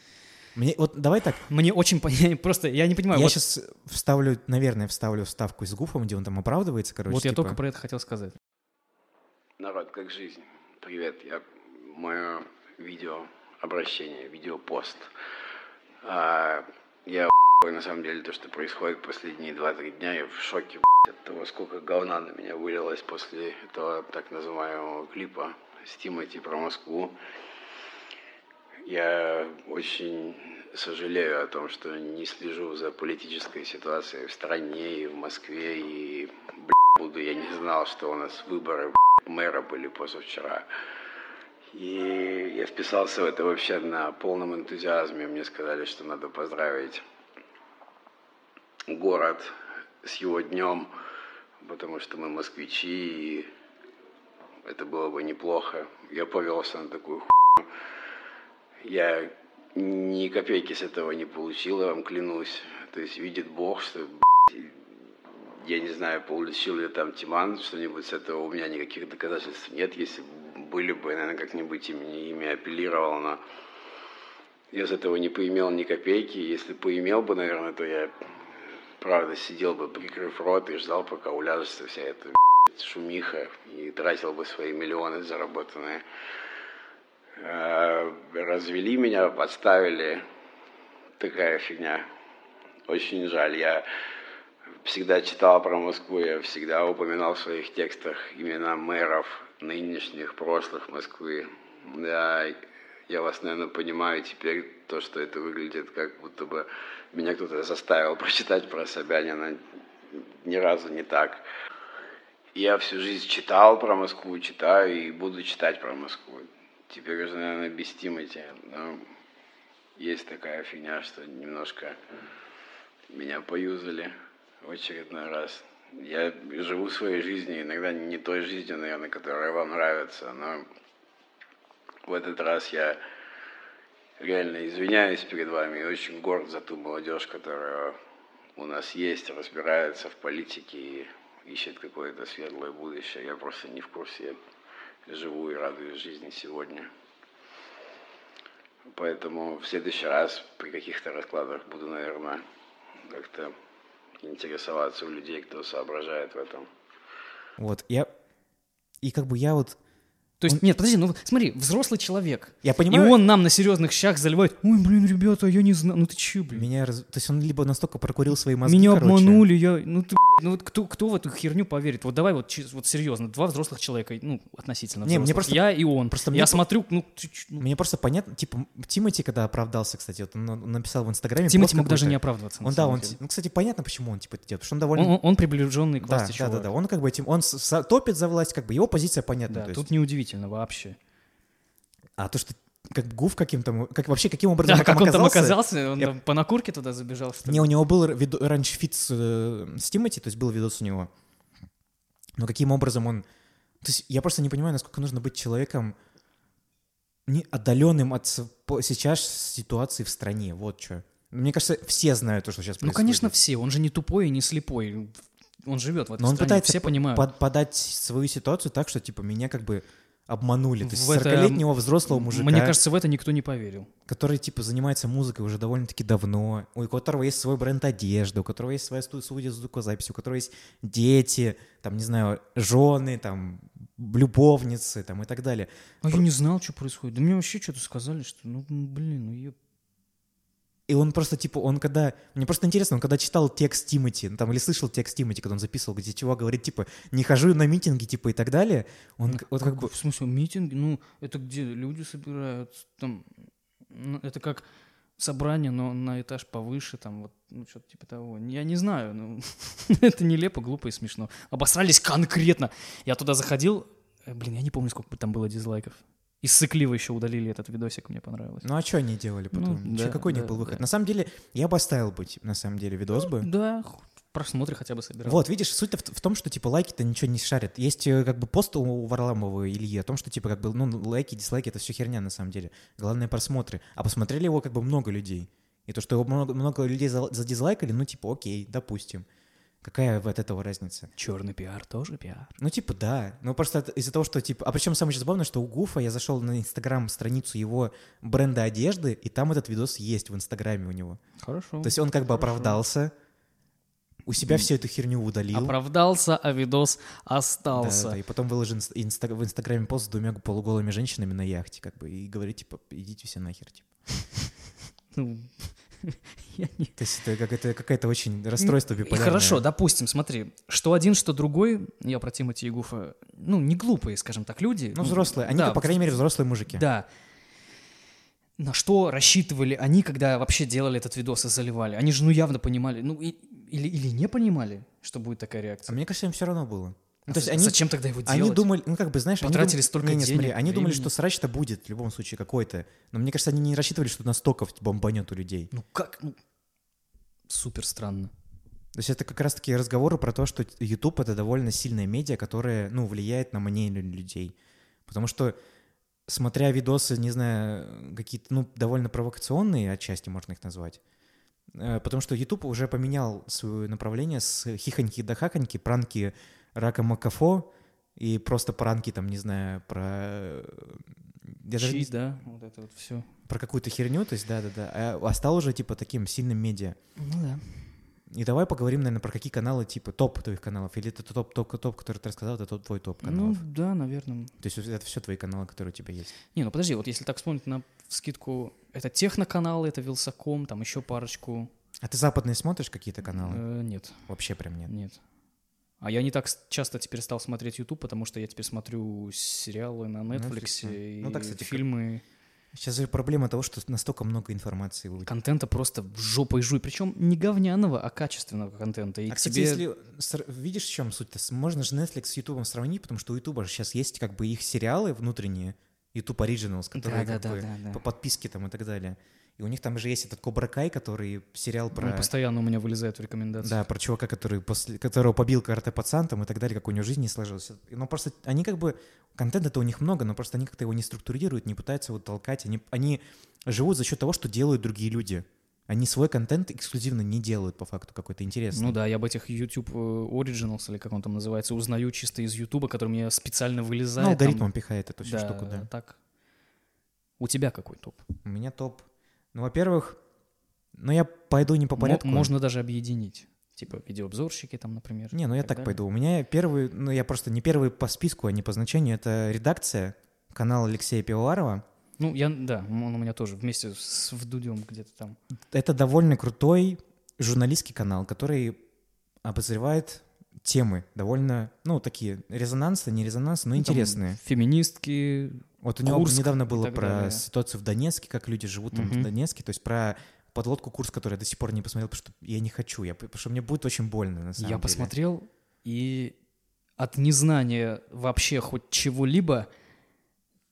Мне, вот давай так, Мне очень... пон- *laughs* я Просто я не понимаю. я вот, сейчас вставлю, наверное, вставлю вставку с Гуфом, где он там оправдывается, короче. вот я типа, только про это хотел сказать. Народ, как жизнь? Привет, я мое видео обращение, видеопост. А, я на самом деле то, что происходит последние 2-3 дня, я в шоке от того, сколько говна на меня вылилось после этого так называемого клипа с Тимати про Москву. Я очень сожалею о том, что не слежу за политической ситуацией в стране и в Москве, и, блядь, буду, я не знал, что у нас выборы, блядь, мэра были позавчера. И я вписался в это вообще на полном энтузиазме. Мне сказали, что надо поздравить город с его днем, потому что мы москвичи, и это было бы неплохо. Я повелся на такую хуйню. Я ни копейки с этого не получил, я вам клянусь. То есть видит Бог, что, я не знаю, получил ли там Тиман что-нибудь с этого, у меня никаких доказательств нет. Если были бы, наверное, как-нибудь ими, ими апеллировал, но я с этого не поимел ни копейки. Если поимел бы, наверное, то я, правда, сидел бы, прикрыв рот и ждал, пока уляжется вся эта шумиха и тратил бы свои миллионы заработанные. А, Развели меня, подставили. Такая фигня. Очень жаль. Я всегда читал про Москву, я всегда упоминал в своих текстах имена мэров нынешних, прошлых Москвы. Да, я вас, наверное, понимаю теперь, то, что это выглядит, как будто бы меня кто-то заставил *laughs* прочитать про Собянина. Ни разу не так. Я всю жизнь читал про Москву, читаю и буду читать про Москву. Теперь уже, наверное, без Тимати. Но есть такая фигня, что немножко меня поюзали в очередной раз. Я живу своей жизнью, иногда не той жизнью, наверное, которая вам нравится, но в этот раз я реально извиняюсь перед вами и очень горд за ту молодежь, которая у нас есть, разбирается в политике и ищет какое-то светлое будущее. Я просто не в курсе. Я живу и радуюсь жизни сегодня. Поэтому в следующий раз при каких-то раскладах буду, наверное, как-то интересоваться у людей, кто соображает в этом. Вот, я... И как бы я вот... То есть, нет, подожди, ну смотри, взрослый человек. Я И понимаю... он нам на серьезных щах заливает, ой, блин, ребята, я не знаю, ну ты че, блин? Меня раз- То есть он либо настолько прокурил свои мозги, Меня короче, обманули, я, ну ты, ну вот кто, кто в эту херню поверит? Вот давай вот, вот серьезно, два взрослых человека, ну относительно Не, мне взрослых. просто- я и он. просто я мне смотрю, ну, ну, Мне просто понятно, типа, Тимати, когда оправдался, кстати, вот он на- написал в Инстаграме Тимати мог даже не оправдываться. Он, да, он, ну, кстати, понятно, почему он, типа, это делает, потому что он довольно... он, он- он приближенный к да, власти да, чувак. да, да, он как бы он топит за власть, как бы, его позиция понятна, Да, тут неудивительно вообще. А то, что как Гуф каким-то, как вообще, каким *laughs* образом Да, как он там оказался? оказался, он Я- там по накурке туда забежал, что ли? Не, у него был видо- раньше feat с, э, с Тимати, то есть был видос у него. Но каким образом он... То есть я просто не понимаю, насколько нужно быть человеком не отдаленным от сейчас ситуации в стране, вот что. Мне кажется, все знают то, что сейчас Ну, происходит. конечно, все. Он же не тупой и не слепой. Он живет в этой Но он стране, пытается все по- понимают. под- подать свою ситуацию так, что, типа, меня как бы обманули. То есть В это- 40-летнего взрослого мужика, Мне кажется, в это никто не поверил. который, типа, занимается музыкой уже довольно-таки давно, у которого есть свой бренд одежды, у которого есть своя сту- студия звукозаписи, у которого есть дети, там, не знаю, жены, там, любовницы, там, и так далее. А я не знал, что происходит. Да мне вообще что-то сказали, что, ну, блин, ну, ё- И он просто, типа, он когда... Мне просто интересно, он когда читал текст Тимати, ну, там, или слышал текст Тимати, когда он записывал, где чувак говорит, типа, не хожу на митинги, типа, и так далее, он Ну, вот как бы... В смысле, митинги? Ну, это где люди собираются, там, ну, это как собрание, но на этаж повыше, там, вот, ну, что-то типа того. Я не знаю, ну, *laughs* это нелепо, глупо и смешно. Обосрались конкретно. Я туда заходил, э, блин, я не помню, сколько там было дизлайков. Из сыклива еще удалили этот видосик, мне понравилось. Ну, а что они делали потом? Ну, Чё, да, какой у них да, был выход? да. На самом деле, я бы оставил бы, на самом деле, видос бы. Да, просмотры хотя бы собирал. Вот, видишь, суть в, в том, что, типа, лайки-то ничего не шарят. Есть, э, как бы, пост у Варламова и Ильи о том, что, типа, как бы, ну, лайки, дизлайки — это все херня, на самом деле. Главное — просмотры. А посмотрели его, как бы, много людей. И то, что его много, много людей за- задизлайкали, ну, типа, окей, допустим. Какая от этого разница? Черный пиар тоже пиар. Ну, типа, да. Ну, просто из-за того, что, типа... А причем самое забавное, что у Гуфа я зашел на Инстаграм-страницу его бренда одежды, и там этот видос есть в Инстаграме у него. Хорошо. То есть он как бы Хорошо. оправдался, у себя всю эту херню удалил. Оправдался, а видос остался. да, да, и потом выложил инст- инста- в Инстаграме пост с двумя полуголыми женщинами на яхте, как бы, и говорит, типа, идите все нахер, типа. *laughs* Я не- То есть это, как, это какое-то очень расстройство биполярное. Хорошо, допустим, смотри, что один, что другой, я про Тимати и Гуфа, ну, не глупые, скажем так, люди. Ну, взрослые, они, да, по крайней мере, взрослые мужики. Да. на что рассчитывали они, когда вообще делали этот видос и заливали? Они же, ну, явно понимали, ну, и- или, или не понимали, что будет такая А реакция. мне кажется, им все равно было. Ну, А то есть они, Зачем тогда его делать? они думали, ну как бы, знаешь, они Потратили дум- столько Не, не, смотри, денег, они думали, что срач-то будет в любом случае какой-то. Но мне кажется, они не рассчитывали, что настолько бомбанет у людей. Ну как? Ну, супер странно. То есть это как раз-таки разговоры про то, что YouTube — это довольно сильная медиа, которая, ну, влияет на мнение людей. Потому что, смотря видосы, не знаю, какие-то, ну, довольно провокационные отчасти можно их назвать, э, потому что YouTube уже поменял свое направление с хихоньки до хахоньки, пранки рака Макафо и просто пранки, там, не знаю, про... э, я даже не да, вот это вот все. про какую-то херню, то есть, да-да-да, а, а стал уже, типа, таким сильным медиа. Ну да. И давай поговорим, наверное, про какие каналы, типа, топ твоих каналов. Или это топ, топ, топ, который ты рассказал, это твой топ Ну каналов. да, наверное. То есть это все твои каналы, которые у тебя есть. Не, ну подожди, вот если так вспомнить на скидку, это техноканалы, это Вилсаком, там еще парочку. А ты западные смотришь какие-то каналы? Э, нет, Вообще прям нет. нет. А я не так часто теперь стал смотреть YouTube, потому что я теперь смотрю сериалы на Netflix Netflix, да. и Ну да, кстати, фильмы. Сейчас же проблема того, что настолько много информации. выйдет. Контента просто жопой жуй. Причем не говняного, а качественного контента. И А, кстати, тебе... если видишь, в чем суть-то? Можно же Netflix с YouTube сравнить, потому что у YouTube же сейчас есть как бы их сериалы внутренние, YouTube Originals, которые Да, как да, бы да, да. по подписке там и так далее. И у них там же есть этот Кобра Кай, который сериал про... Он постоянно у меня вылезает в рекомендации. Да, про чувака, который после, которого побил карате пацан там и так далее, как у него жизнь не сложилась. Ну, просто они как бы... Контента-то у них много, но просто они как-то его не структурируют, не пытаются его толкать. Они, они живут за счет того, что делают другие люди. Они свой контент эксклюзивно не делают, по факту, какой-то интересный. Ну да, я об этих YouTube э, Originals, или как он там называется, узнаю чисто из YouTube, который мне специально вылезает. Ну, там. алгоритмом пихает эту всю Да, штуку, да. так. У тебя какой топ? У меня топ. Ну, во-первых, ну, я пойду не по порядку. Можно даже объединить. Типа видеообзорщики там, например. Не, ну я так так далее. пойду. У меня первый, ну я просто не первый по списку, а не по значению. Это редакция канала Алексея Пивоварова. Ну, я, да, он у меня тоже вместе с Вдудем где-то там. Это довольно крутой журналистский канал, который обозревает темы довольно, ну, такие резонансные, не резонансные, но Ну, там интересные. Феминистки. Вот у него Курск недавно было про далее. ситуацию в Донецке, как люди живут там в Мгм. Донецке, то есть про подлодку Курск, которую я до сих пор не посмотрел, потому что я не хочу, я, потому что мне будет очень больно, на самом я деле. посмотрел, и от незнания вообще хоть чего-либо,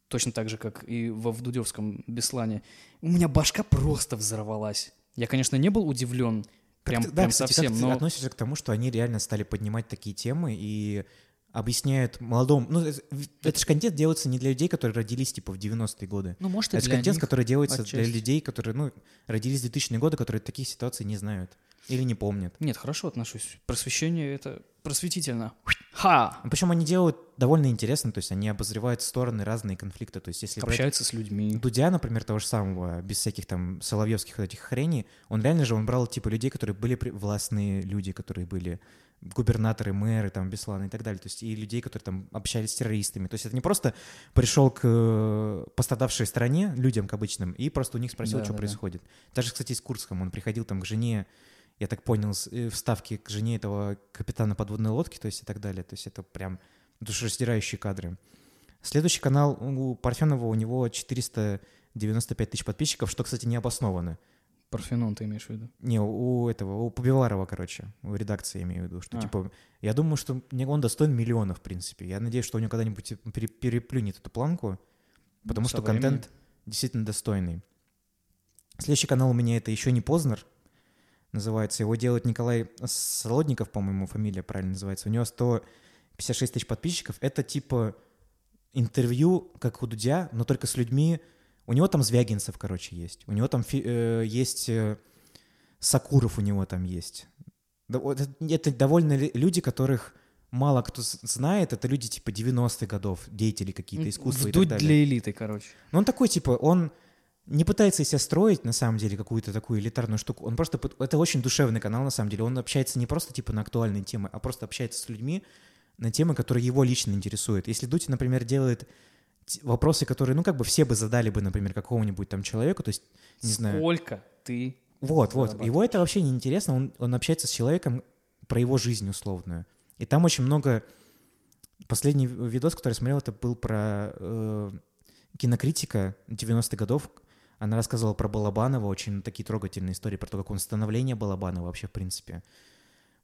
точно так же, как и во Вдудевском Беслане, у меня башка просто взорвалась. Я, конечно, не был удивлен, Как прям, ты- да, прям кстати, совсем, как ты но... относишься к тому, что они реально стали поднимать такие темы и объясняют молодому... Ну, это, это же контент делается не для людей, которые родились, типа, в 90-е годы. Ну, может, Это для контент, них. который делается для отчасти. людей, которые, ну, родились в 2000-е годы, которые таких ситуаций не знают или не помнят. Нет, хорошо отношусь. Просвещение — это просветительно. Ха! Причем они делают довольно интересно, то есть они обозревают стороны разные конфликта. То есть если брать Общаются с людьми. Дудя, например, того же самого, без всяких там соловьевских вот этих хреней, он реально же, он брал типа людей, которые были при- властные люди, которые были губернаторы, мэры, там, Бесланы и так далее. То есть и людей, которые там общались с террористами. То есть это не просто пришел к э, пострадавшей стране, людям, к обычным, и просто у них спросил, Да, что да, да. происходит. Даже, кстати, с Курском он приходил там к жене, я так понял, э, вставки к жене этого капитана подводной лодки, то есть и так далее. То есть это прям душераздирающие кадры. Следующий канал у Парфенова, у него 495 тысяч подписчиков, что, кстати, не обосновано. Парфенон ты имеешь в виду? Не, у этого, у Побиварова, короче, у редакции я имею в виду, что, А. типа, я думаю, что он достоин миллионов, в принципе. Я надеюсь, что у него когда-нибудь пере- переплюнет эту планку, потому Ну, со что временем. контент действительно достойный. Следующий канал у меня это «Еще не Познер», называется. Его делает Николай Солодников, по-моему, фамилия правильно называется. У него 156 тысяч подписчиков. Это типа интервью, как у Дудя, но только с людьми. У него там Звягинцев, короче, есть. У него там э, есть э, Сакуров, у него там есть. Это, довольно люди, которых мало кто знает. Это люди типа 90-х годов, деятели какие-то искусства и так Вдуть далее. для элиты, короче. Но он такой, типа, он не пытается из себя строить, на самом деле, какую-то такую элитарную штуку. Он просто... Это очень душевный канал, на самом деле. Он общается не просто, типа, на актуальные темы, а просто общается с людьми на темы, которые его лично интересуют. Если Дудь, например, делает вопросы, которые, ну, как бы все бы задали бы, например, какому-нибудь там человеку, то есть, не знаю... Сколько ты... Вот, вот. Его это вообще не интересно. Он, он общается с человеком про его жизнь условную. И там очень много... Последний видос, который я смотрел, это был про э, кинокритика 90-х годов. Она рассказывала про Балабанова, очень такие трогательные истории, про то, как он становление Балабанова вообще, в принципе.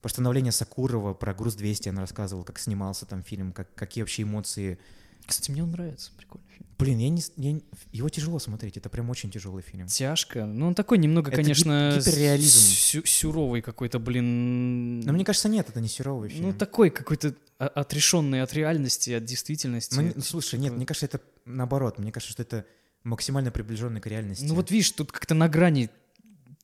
Про становление Сакурова, про «Груз-200» она рассказывала, как снимался там фильм, как, какие вообще эмоции. Кстати, мне он нравится, прикольный фильм. Блин, я не, я его тяжело смотреть, это прям очень тяжелый фильм. Тяжко. Ну, он такой немного, Это гип- конечно, гиперреализм. сю- сюровый какой-то, блин. Но мне кажется, нет, это не суровый фильм. Ну, такой какой-то о- отрешенный от реальности, от действительности. Ну, не- слушай, нет, мне кажется, это наоборот. Мне кажется, что это максимально приближенный к реальности. Ну, вот видишь, тут как-то на грани,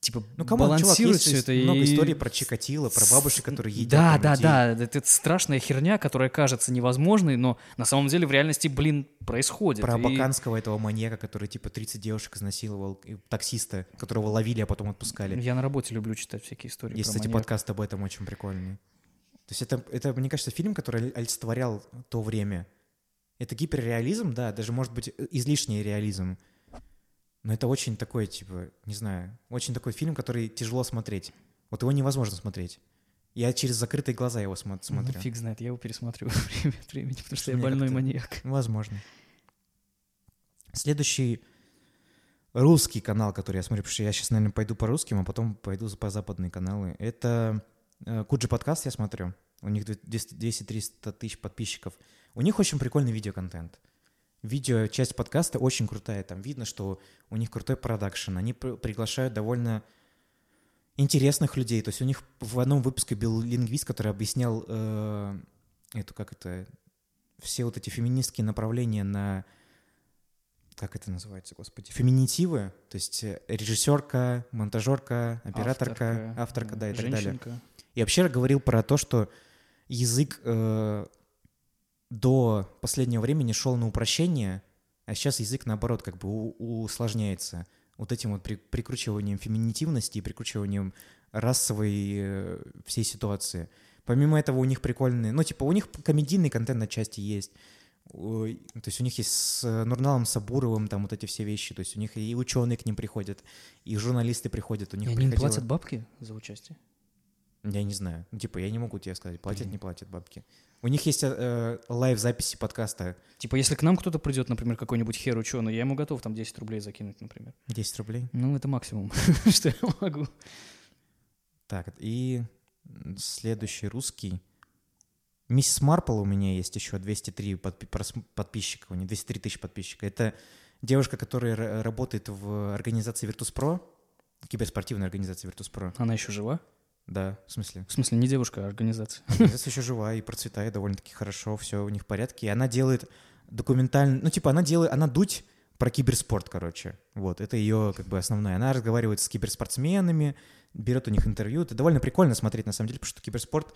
типа, ну, чувак, балансирует все это. много и- историй про Чикатило, про бабушек, которые едят Да, да, людей. да, это, это страшная херня, которая кажется невозможной, но на самом деле в реальности, блин, происходит. Про И- абаканского этого маньяка, который типа 30 девушек изнасиловал, и таксиста, которого ловили, а потом отпускали. Я на работе люблю читать всякие истории Есть, кстати, маньяков. подкаст об этом очень прикольный. То есть это, это, мне кажется, фильм, который олицетворял то время. Это гиперреализм, да, даже, может быть, э, излишний реализм. Но это очень такой, типа, не знаю, очень такой фильм, который тяжело смотреть. Вот его невозможно смотреть. Я через закрытые глаза его смо- Ну, смотрю. фиг знает, я его пересматриваю *laughs* время от времени, потому что я Мне больной маньяк. Возможно. Следующий русский канал, который я смотрю, потому что я сейчас, наверное, пойду по русским, а потом пойду по западные каналы. Это э, Куджи подкаст я смотрю. У них 200-300 тысяч подписчиков. У них очень прикольный видеоконтент. Видео, часть подкаста очень крутая. Там видно, что у них крутой продакшн. Они пр- приглашают довольно интересных людей. То есть у них в одном выпуске был лингвист, который объяснял э, эту, как это, все вот эти феминистские направления на как это называется, господи, феминитивы, то есть э, режиссерка, монтажерка, операторка, авторка, да, и так далее. женщинка. И вообще говорил про то, что язык э, до последнего времени шел на упрощение, а сейчас язык, наоборот, как бы усложняется вот этим вот при- прикручиванием феминитивности и прикручиванием расовой э, всей ситуации. Помимо этого у них прикольные, ну, типа, у них комедийный контент на части есть. То есть у них есть с э, Нурналом Сабуровым там вот эти все вещи. То есть у них и ученые к ним приходят, и журналисты приходят. У И них они им приходило- платят бабки за участие? я не знаю. Ну, типа, я не могу тебе сказать, платят, не платят бабки. У них есть э, лайв-записи подкаста Типа, если к нам кто-то придет, например, какой-нибудь хер ученый, я ему готов там 10 рублей закинуть, например. 10 рублей. Ну, это максимум, *laughs* что я могу. Так, и следующий русский. Миссис Марпл у меня есть еще 203 подпи- подписчика, у нее 203 тысячи подписчиков. Это девушка, которая ра- работает в организации Virtus.pro, киберспортивной организации Virtus.pro. Она еще жива? Да, в смысле? В смысле, не девушка, а организация. Организация еще жива и процветает довольно-таки хорошо, все у них в порядке. И она делает документальный... Ну, типа, она делает... Она дуть про киберспорт, короче. Вот, это ее как бы основное. Она разговаривает с киберспортсменами, берет у них интервью. Это довольно прикольно смотреть, на самом деле, потому что киберспорт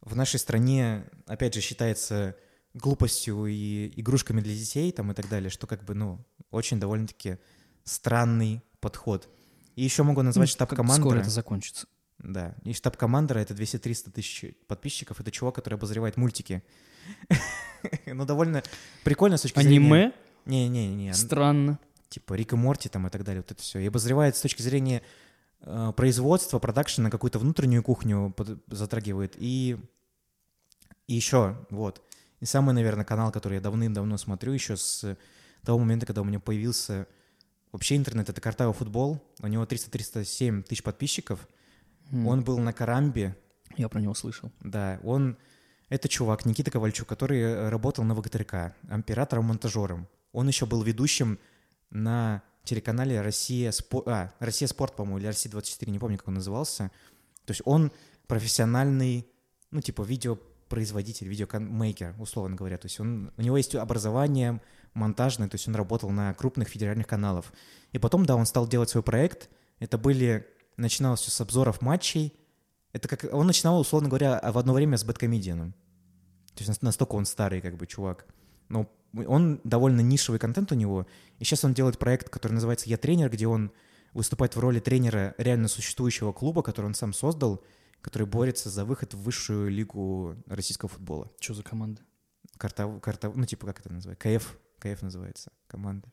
в нашей стране, опять же, считается глупостью и игрушками для детей там и так далее, что как бы, ну, очень довольно-таки странный подход. И еще могу назвать Ну, штаб как командира. Скоро это закончится. Да. И штаб командора это 200-300 тысяч подписчиков. Это чувак, который обозревает мультики. *laughs* Ну, довольно прикольно с точки зрения... Аниме? Не-не-не. Странно. Типа Рик и Морти там и так далее. Вот это все. И обозревает с точки зрения э, производства, продакшена, какую-то внутреннюю кухню затрагивает. И, и еще, вот. И самый, наверное, канал, который я давным-давно смотрю, еще с того момента, когда у меня появился вообще интернет, это Картао Футбол. У него 300-307 тысяч подписчиков. М, Он был на Карамбе, Я про него слышал. да, он... Это чувак, Никита Ковальчук, который э, работал на ВГТРК, оператором-монтажером. Он еще был ведущим на телеканале «Россия, Спо... а, «Россия спорт», по-моему, или «Россия-24», не помню, как он назывался. То есть он профессиональный, ну, типа, видеопроизводитель, видеомейкер, условно говоря. То есть он, у него есть образование монтажное, то есть он работал на крупных федеральных каналах. И потом, да, он стал делать свой проект. Это были... Начиналось все с обзоров матчей, это как... Он начинал, условно говоря, в одно время с Бэткомедианом. То есть нас- настолько он старый, как бы, чувак. Но он довольно нишевый контент у него. И сейчас он делает проект, который называется «Я тренер», где он выступает в роли тренера реально существующего клуба, который он сам создал, который борется за выход в высшую лигу российского футбола. Что за команда? Карта, карта, ну, типа, как это называется? КФ. КФ называется команда.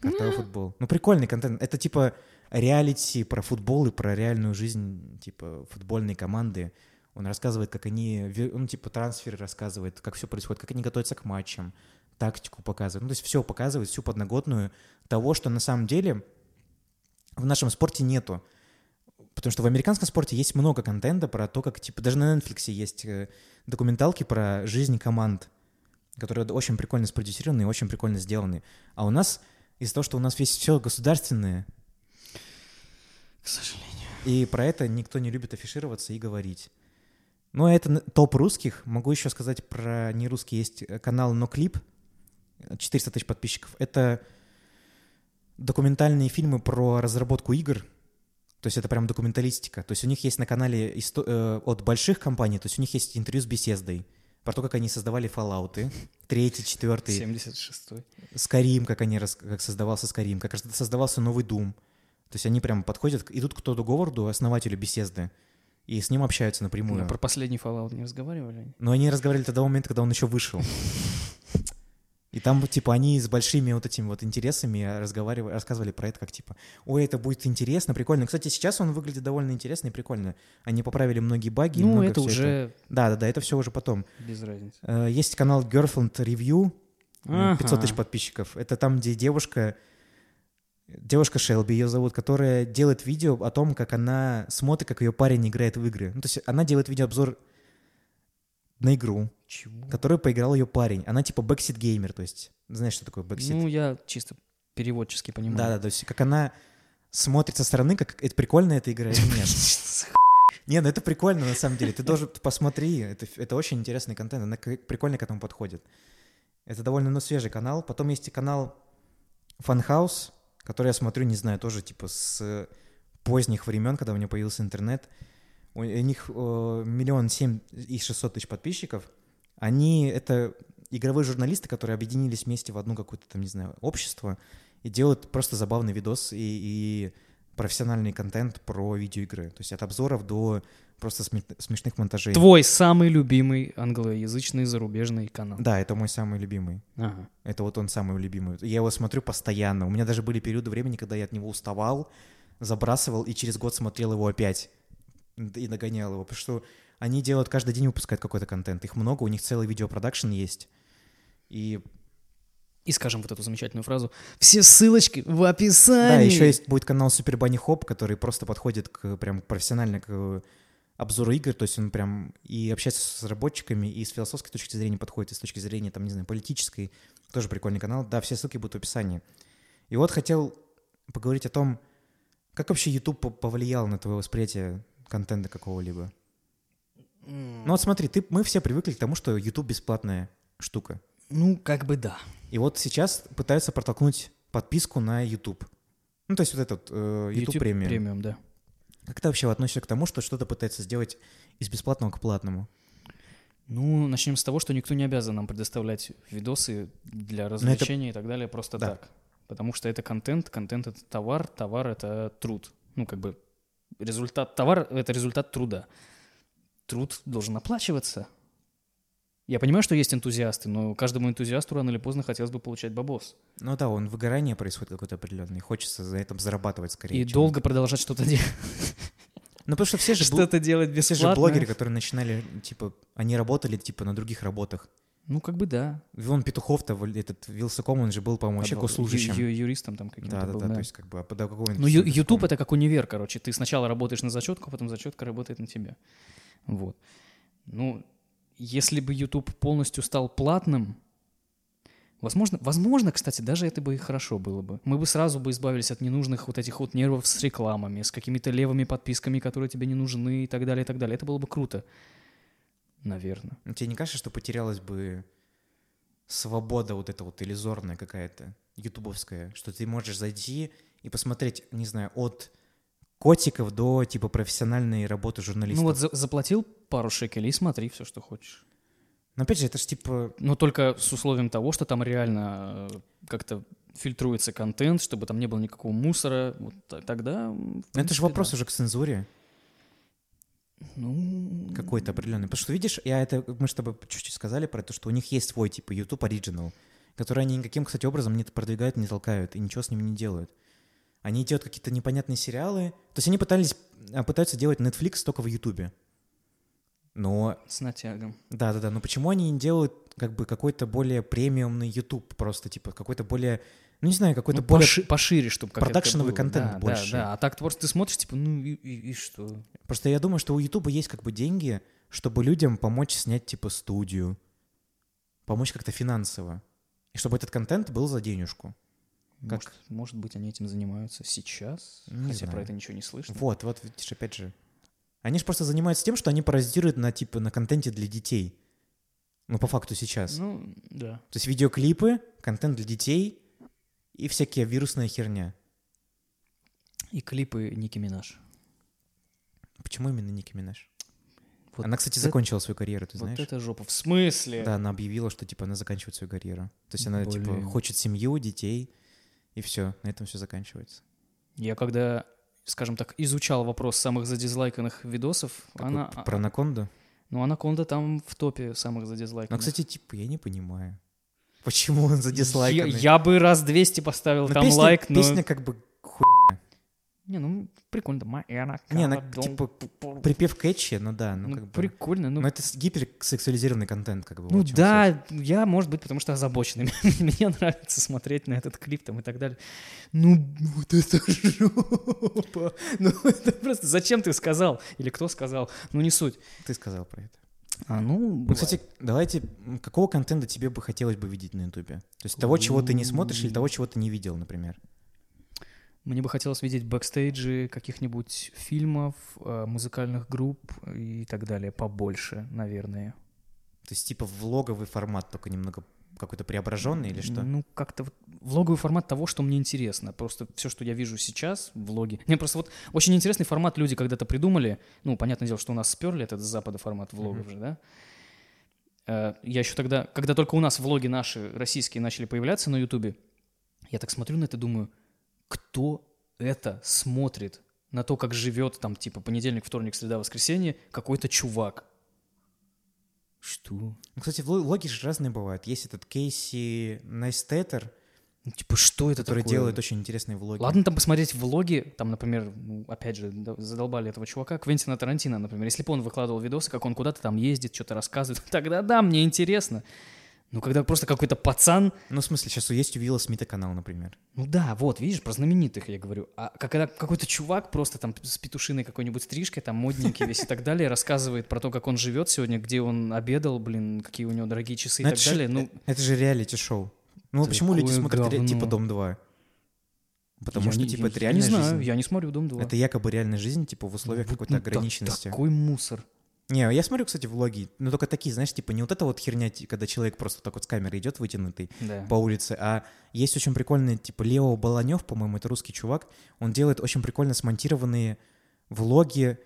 Картовый футбол. Ну, прикольный контент. Это типа реалити про футбол и про реальную жизнь, типа, футбольной команды. Он рассказывает, как они, ну, типа, трансферы рассказывает, как все происходит, как они готовятся к матчам, тактику показывает. Ну, то есть все показывает, всю подноготную того, что на самом деле в нашем спорте нету. Потому что в американском спорте есть много контента про то, как, типа, даже на Netflix есть э, документалки про жизнь команд, которые очень прикольно спродюсированы и очень прикольно сделаны. А у нас, из-за того, что у нас весь все государственное, К сожалению. и про это никто не любит афишироваться и говорить. Ну, это н- топ русских. Могу еще сказать про нерусский. Есть э, канал Но Клип, 400 тысяч подписчиков. Это документальные фильмы про разработку игр. То есть это прям документалистика. То есть у них есть на канале исто- э, от больших компаний, то есть у них есть интервью с беседой про то, как они создавали Fallout, третий, четвертый, 76-й. Скарим, как они как создавался Скарим, как создавался новый Doom. То есть они прям подходят, идут к Тоду Говарду, основателю беседы, и с ним общаются напрямую. Мы про последний Fallout не разговаривали? Но они разговаривали до того момента, когда он еще вышел. И там, типа, они с большими вот этими вот интересами разговаривали, рассказывали про это, как, типа, ой, это будет интересно, прикольно. Кстати, сейчас он выглядит довольно интересно и прикольно. Они поправили многие баги. Ну, много это уже Да-да-да, это все уже потом. без разницы. Э, Есть канал Girlfriend Reviews, э, 500 тысяч Ага. подписчиков. Это там, где девушка, девушка Шелби ее зовут, которая делает видео о том, как она смотрит, как ее парень играет в игры. Ну, то есть она делает видеообзор на игру, Чего? которую поиграл ее парень. Она типа backseat gamer, то есть знаешь, что такое backseat? Ну, я чисто переводчески понимаю. Да-да, то есть как она смотрит со стороны, как это прикольно эта игра или нет. *laughs* Не, ну это прикольно на самом деле. Ты должен посмотри, это, это очень интересный контент, она прикольно к этому подходит. Это довольно ну, свежий канал. Потом есть и канал Funhouse, который я смотрю, не знаю, тоже типа с поздних времен, когда у него появился интернет. У, у них э, миллион семь и шестьсот тысяч подписчиков. Они — это игровые журналисты, которые объединились вместе в одну какую-то там, не знаю, общество и делают просто забавный видос и, и профессиональный контент про видеоигры. То есть от обзоров до просто сме- смешных монтажей. Твой самый любимый англоязычный зарубежный канал. Да, это мой самый любимый. Ага. Это вот он самый любимый. Я его смотрю постоянно. У меня даже были периоды времени, когда я от него уставал, забрасывал и через год смотрел его опять и догонял его. Потому что они делают каждый день выпускают какой-то контент. Их много, у них целый видеопродакшн есть. И И скажем вот эту замечательную фразу. Все ссылочки в описании. да, еще есть будет канал Супер Банни Хоп, который просто подходит к прям профессионально к э, обзору игр, то есть он прям и общается с разработчиками, и с философской точки зрения подходит, и с точки зрения, там, не знаю, политической. Тоже прикольный канал. Да, все ссылки будут в описании. И вот хотел поговорить о том, как вообще YouTube по- повлиял на твое восприятие контента какого-либо. Ну вот смотри, ты, мы все привыкли к тому, что YouTube бесплатная штука. Ну, как бы да. И вот сейчас пытаются протолкнуть подписку на YouTube. Ну, то есть вот этот э, YouTube, премиум. премиум, да. Как ты вообще относишься к тому, что что-то пытается сделать из бесплатного к платному? Ну, начнем с того, что никто не обязан нам предоставлять видосы для развлечения и так далее просто Да. так. Потому что это контент, контент — это товар, товар — это труд. Ну, как бы результат, товар — это результат труда. Труд должен оплачиваться. Я понимаю, что есть энтузиасты, но каждому энтузиасту рано или поздно хотелось бы получать бабос. Ну да, он выгорание происходит какое-то определенное, хочется за этом зарабатывать скорее. И чем- долго продолжать что-то делать. *laughs* Ну потому что все же, Что-то делать все же бесплатно. блогеры, которые начинали, типа, они работали, типа, на других работах. Ну, как бы да. Вон Петухов-то, этот Вилсаком, он же был, по-моему, вообще госслужащим. ю- юристом там каким-то Да, да, был, да, то есть как бы а до какого Ну, Ю- YouTube это как универ, короче. Ты сначала работаешь на зачетку, а потом зачетка работает на тебя. Вот. Ну, если бы YouTube полностью стал платным, возможно, возможно, кстати, даже это бы и хорошо было бы. Мы бы сразу бы избавились от ненужных вот этих вот нервов с рекламами, с какими-то левыми подписками, которые тебе не нужны и так далее, и так далее. Это было бы круто. Наверное. Ну, Тебе не кажется, что потерялась бы свобода вот эта вот иллюзорная какая-то, ютубовская, что ты можешь зайти и посмотреть, не знаю, от котиков до типа профессиональной работы журналиста. Ну вот за- заплатил пару шекелей и смотри все, что хочешь. Но опять же, это же типа... Но только с условием того, что там реально э, как-то фильтруется контент, чтобы там не было никакого мусора. Вот тогда... ну, это принципе, же вопрос да. уже к цензуре Ну, какой-то определенный. Потому что, видишь, я это, мы с тобой чуть-чуть сказали про то, что у них есть свой типа YouTube Original, который они никаким, кстати, образом не продвигают, не толкают и ничего с ним не делают. Они делают какие-то непонятные сериалы. То есть они пытались, а, пытаются делать Netflix только в YouTube. Но с натягом. Да, да, да. Но почему они не делают как бы какой-то более премиумный YouTube, просто типа какой-то более Ну, не знаю, какой-то Ну, более... поши- пошире, чтобы как продакшеновый контент да, больше. Да, да. А так просто ты смотришь, типа, ну и, и- и что? Просто я думаю, что у Ютуба есть как бы деньги, чтобы людям помочь снять типа студию, помочь как-то финансово. И чтобы этот контент был за денежку. Как? Может, может быть, они этим занимаются сейчас, Не хотя про знаю. это ничего не слышно. Вот, вот, видишь, опять же. Они же просто занимаются тем, что они паразитируют на типа на контенте для детей. Ну, по факту сейчас. Ну, да. То есть видеоклипы, контент для детей и всякие вирусная херня. И клипы Ники Минаж. Почему именно Ники Минаж? Вот она, кстати, это- закончила свою карьеру, ты вот знаешь? это жопа. В смысле? Да, она объявила, что типа она заканчивает свою карьеру. То есть она типа Блин. хочет семью, детей, и все, на этом все заканчивается. Я когда, скажем так, изучал вопрос самых задизлайканных видосов, Какой, она... п- про анаконду. Ну, Анаконда там в топе самых Ну, задизлайканных. кстати, типа, я не понимаю. Почему он за я, я бы раз 200 поставил Ну, там песня, лайк, но... песня как бы. Не, ну, прикольно. Моя Не, она типа припев кэтчи, ну да, ну, Ну, как бы. прикольно. Ну, Но это гиперсексуализированный контент, как бы. ну чём суть. да, я, может быть, потому что озабоченный. *laughs* Мне нравится смотреть на этот клип там и так далее. Ну, вот это жопа. *laughs* Ну, это просто... Зачем ты сказал? Или кто сказал? Ну, не суть. Ты сказал про это. А, ну, Ну, кстати, давайте, какого контента тебе бы хотелось бы видеть на Ютубе? То есть того, чего ты не смотришь, или того, чего ты не видел, например? Мне бы хотелось видеть бэкстейджи каких-нибудь фильмов, э, музыкальных групп и так далее побольше, наверное. То есть типа влоговый формат, только немного какой-то преображенный или что? Ну, как-то вот влоговый формат того, что мне интересно. Просто все, что я вижу сейчас, влоги. Мне просто вот очень интересный формат люди когда-то придумали. Ну, понятное дело, что у нас сперли этот с запада формат влогов Мгм. же, да? Э, Я еще тогда, когда только у нас влоги наши российские начали появляться на Ютубе, я так смотрю на это и думаю, кто это смотрит? На то, как живет там, типа, понедельник, вторник, среда, воскресенье, какой-то чувак. Что? Ну, кстати, влоги же разные бывают. Есть этот Кейси Найстеттер, Ну, типа, что это который такое? делает очень интересные влоги. Ладно там посмотреть влоги, там, например, ну, опять же, задолбали этого чувака, Квентина Тарантино, например. Если бы он выкладывал видосы, как он куда-то там ездит, что-то рассказывает, *laughs* тогда да, мне интересно. Ну, когда просто какой-то пацан, Ну, в смысле, сейчас есть у Вилла Смита канал, например. ну да, вот, видишь, про знаменитых я говорю. А когда какой-то чувак просто там с петушиной какой-нибудь стрижкой, там модненький весь и так далее, рассказывает про то, как он живет сегодня, где он обедал, блин, какие у него дорогие часы и Ну, так далее. Ну, Это же реалити-шоу. Ну, почему люди смотрят типа говно. «Дом 2»? Потому я что, не- типа, я- это я реальная не знаю, жизнь. я не смотрю «Дом 2». Это якобы реальная жизнь, типа, в условиях Вот, какой-то ну, ограниченности. Такой мусор. Не, я смотрю, кстати, влоги, но только такие, знаешь, типа не вот эта вот херня, когда человек просто так вот с камерой идет вытянутый Да. по улице, а есть очень прикольный, типа, Лео Баланев, по-моему, это русский чувак, он делает очень прикольно смонтированные влоги,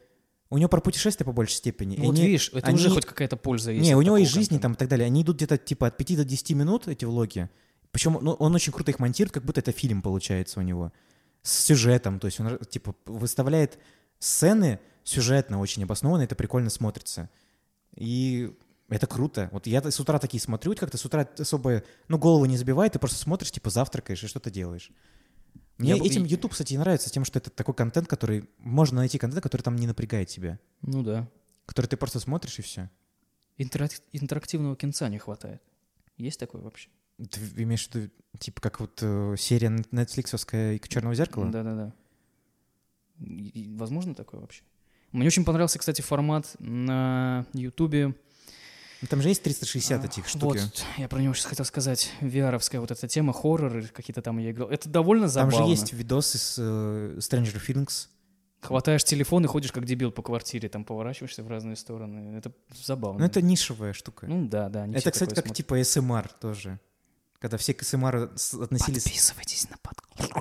у него про путешествия по большей степени. Ну, и вот они- видишь, это они- уже хоть какая-то польза есть. Не, у него есть жизни контента. там и так далее, они идут где-то типа от 5 до 10 минут, эти влоги, причем ну, он очень круто их монтирует, как будто это фильм получается у него, с сюжетом, то есть он, типа, выставляет сцены сюжетно очень обоснованно, это прикольно смотрится. И это круто. Вот я с утра такие смотрю, как-то с утра особо, ну, голову не забивает, ты просто смотришь, типа, завтракаешь и что-то делаешь. Мне Я этим YouTube, кстати, и нравится тем, что это такой контент, который... Можно найти контент, который там не напрягает тебя. Ну да. Который ты просто смотришь и все. Интерак- интерактивного кинца не хватает. Есть такое вообще? Ты имеешь в виду, типа, как вот э, серия нетфликсовская «Черного зеркала»? Да-да-да. Возможно такое вообще? Мне очень понравился, кстати, формат на Ютубе. Ну, Там же есть 360 А, этих штуки. Вот, я про него сейчас хотел сказать. VR-овская вот эта тема, хорроры какие-то там я играл. Это довольно Там забавно. же есть видосы с э, Stranger Things. Хватаешь телефон и ходишь как дебил по квартире, там поворачиваешься в разные стороны. Это забавно. Ну, это нишевая штука. Ну да, да. это, кстати, как смотрят. типа СМР тоже. Когда все к АСМР относились... Подписывайтесь на подкаст.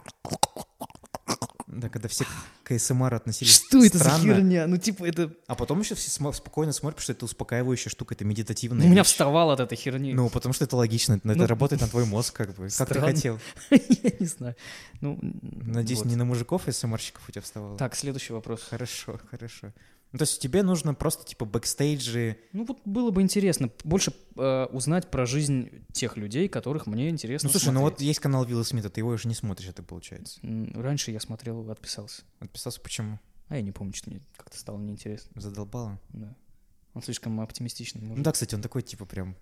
Да, когда все к АСМР относились Что это за херня? Ну, типа, это... А потом еще все спокойно смотрят, потому что это успокаивающая штука, это медитативная У меня вещь. вставало от этой херни. Ну, потому что это логично, это Ну, работает на твой мозг, как бы. Как ты хотел. *laughs* Я не знаю. Ну, Надеюсь, вот. не на мужиков АСМРщиков у тебя вставало. Так, следующий вопрос. Хорошо, хорошо. Ну, то есть тебе нужно просто, типа, бэкстейджи. Ну вот было бы интересно больше э, узнать про жизнь тех людей, которых мне интересно Ну, слушай, ну вот смотреть. есть канал Вилла Смита, ты его уже не смотришь, это получается. Раньше я смотрел, отписался. Отписался почему? А я не помню, что мне как-то стало неинтересно. Задолбало. Да. Он слишком оптимистичный. Ну Может. да, кстати, он такой, типа, прям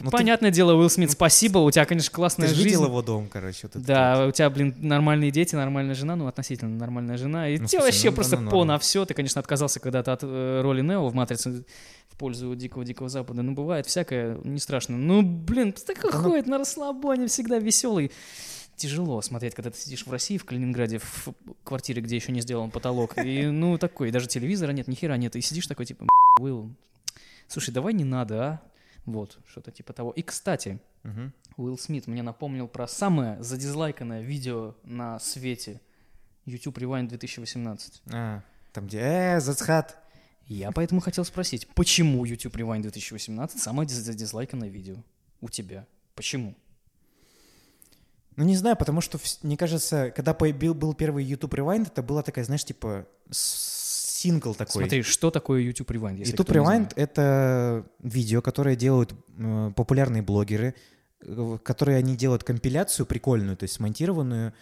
Ну, ты- Понятное дело, Уилл Смит, спасибо, у тебя, конечно, Ты классная же жизнь. видел его дом, короче. вот Да, у тебя, блин, нормальные дети, нормальная жена, ну, относительно нормальная жена. И Ну, тебе вообще ну, просто ну, по норм. на все. Ты, конечно, отказался когда-то от э, роли Нео в «Матрице» в пользу Дикого-Дикого Запада. Ну, бывает всякое, не страшно. Ну, блин, такой Да ну- ходит на расслабоне, всегда веселый. Тяжело смотреть, когда ты сидишь в России, в Калининграде, в квартире, где еще не сделан потолок. И, ну, такой, даже телевизора нет, ни хера нет. И сидишь такой, типа, «М, Уилл, слушай, давай не надо, а? Вот, что-то типа того. И, кстати. Мгм. Уилл Смит мне напомнил про самое задизлайканное видео на свете. YouTube Rewind 2018. А, там где, э, зацхат. Я поэтому хотел спросить, почему YouTube Rewind 2018 самое диз- задизлайканное видео у тебя? Почему? Ну, не знаю, потому что, мне кажется, когда появил, был первый YouTube Rewind, это была такая, знаешь, типа сингл такой. Смотри, что такое YouTube Rewind? если YouTube Rewind это видео, которые делают э, популярные блогеры, э, которые они делают компиляцию прикольную, то есть смонтированную,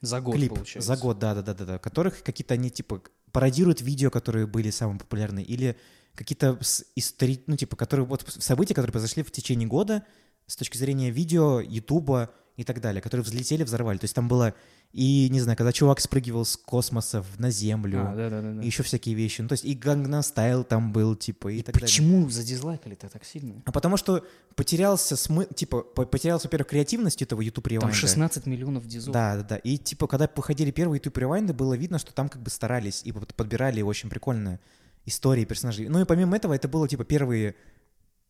За год, клип получается. за год, да-да-да-да, которых какие-то они типа пародируют видео, которые были самые популярные, или какие-то истори... ну типа, которые вот события, которые произошли в течение года с точки зрения видео, Ютуба и так далее, которые взлетели, взорвали. То есть там было и, не знаю, когда чувак спрыгивал с космоса на Землю, А, да, да, да. да. и еще всякие вещи. Ну, то есть и Gangnam Style там был, типа, и, так далее. Почему задизлайкали-то так сильно? А потому что потерялся смы... типа, по- потерялся, во-первых, креативность этого YouTube Rewind. Там 16 миллионов дизов. Да, да, да. И типа, когда выходили первые YouTube Rewind, было видно, что там как бы старались и под- подбирали очень прикольные истории персонажей. Ну и помимо этого, это было типа первые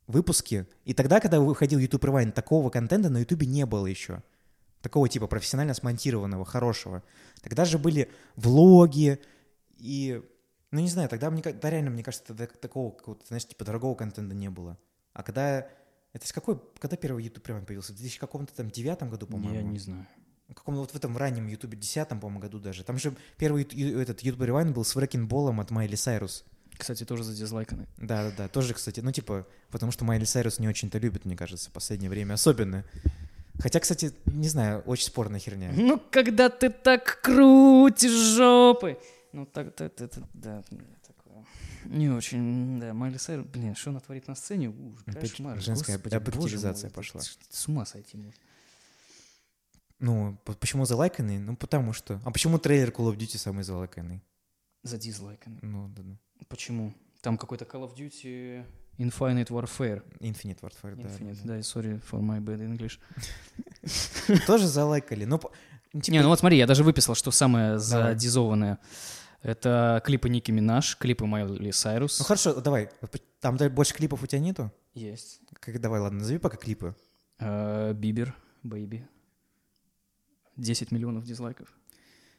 выпуски. И тогда, когда выходил YouTube Rewind, такого контента на YouTube не было еще. Такого типа профессионально смонтированного, хорошего. Тогда же были влоги и... Ну, не знаю, тогда, мне, ка- да, реально, мне кажется, тогда такого какого-то, знаешь, типа дорогого контента не было. А когда... Это с какой... Когда первый YouTube Rewind появился? В 2000 каком-то там девятом году, по-моему? Я не знаю. В каком вот в этом раннем Ютубе, десятом, по-моему, году даже. Там же первый этот YouTube Rewind был с Ball'ом от Майли Сайрус. Кстати, тоже задизлайканы. Да-да-да, тоже, кстати, ну, типа, потому что Майли Сайрус не очень-то любит, мне кажется, в последнее время особенно. Хотя, кстати, не знаю, очень спорная херня. Ну, когда ты так крутишь жопы. Ну, так, так, так, так, да, такое. Не очень, да, Майли Сайрус, блин, что она творит на сцене? Ужас, Опять кошмар, женская объективизация пошла. это С ума сойти можно. Ну, почему залайканный? Ну, потому что... А почему трейлер Call of Duty самый залайканный? Задизлайканы. Ну, да, да. Почему? Там какой-то Call of Duty Infinite Warfare. Infinite Warfare, да, Infinite, да. sorry for my bad English. *laughs* Тоже залайкали. Ну, ну, типа, Не, ну вот смотри, я даже выписал, что самое задизованное. Это клипы Ники Минаж, клипы Майли Сайрус. ну хорошо, давай. Там больше клипов у тебя нету? Есть. Как, давай, ладно, назови пока клипы. Э, Бибер, Бэйби. 10 миллионов дизлайков.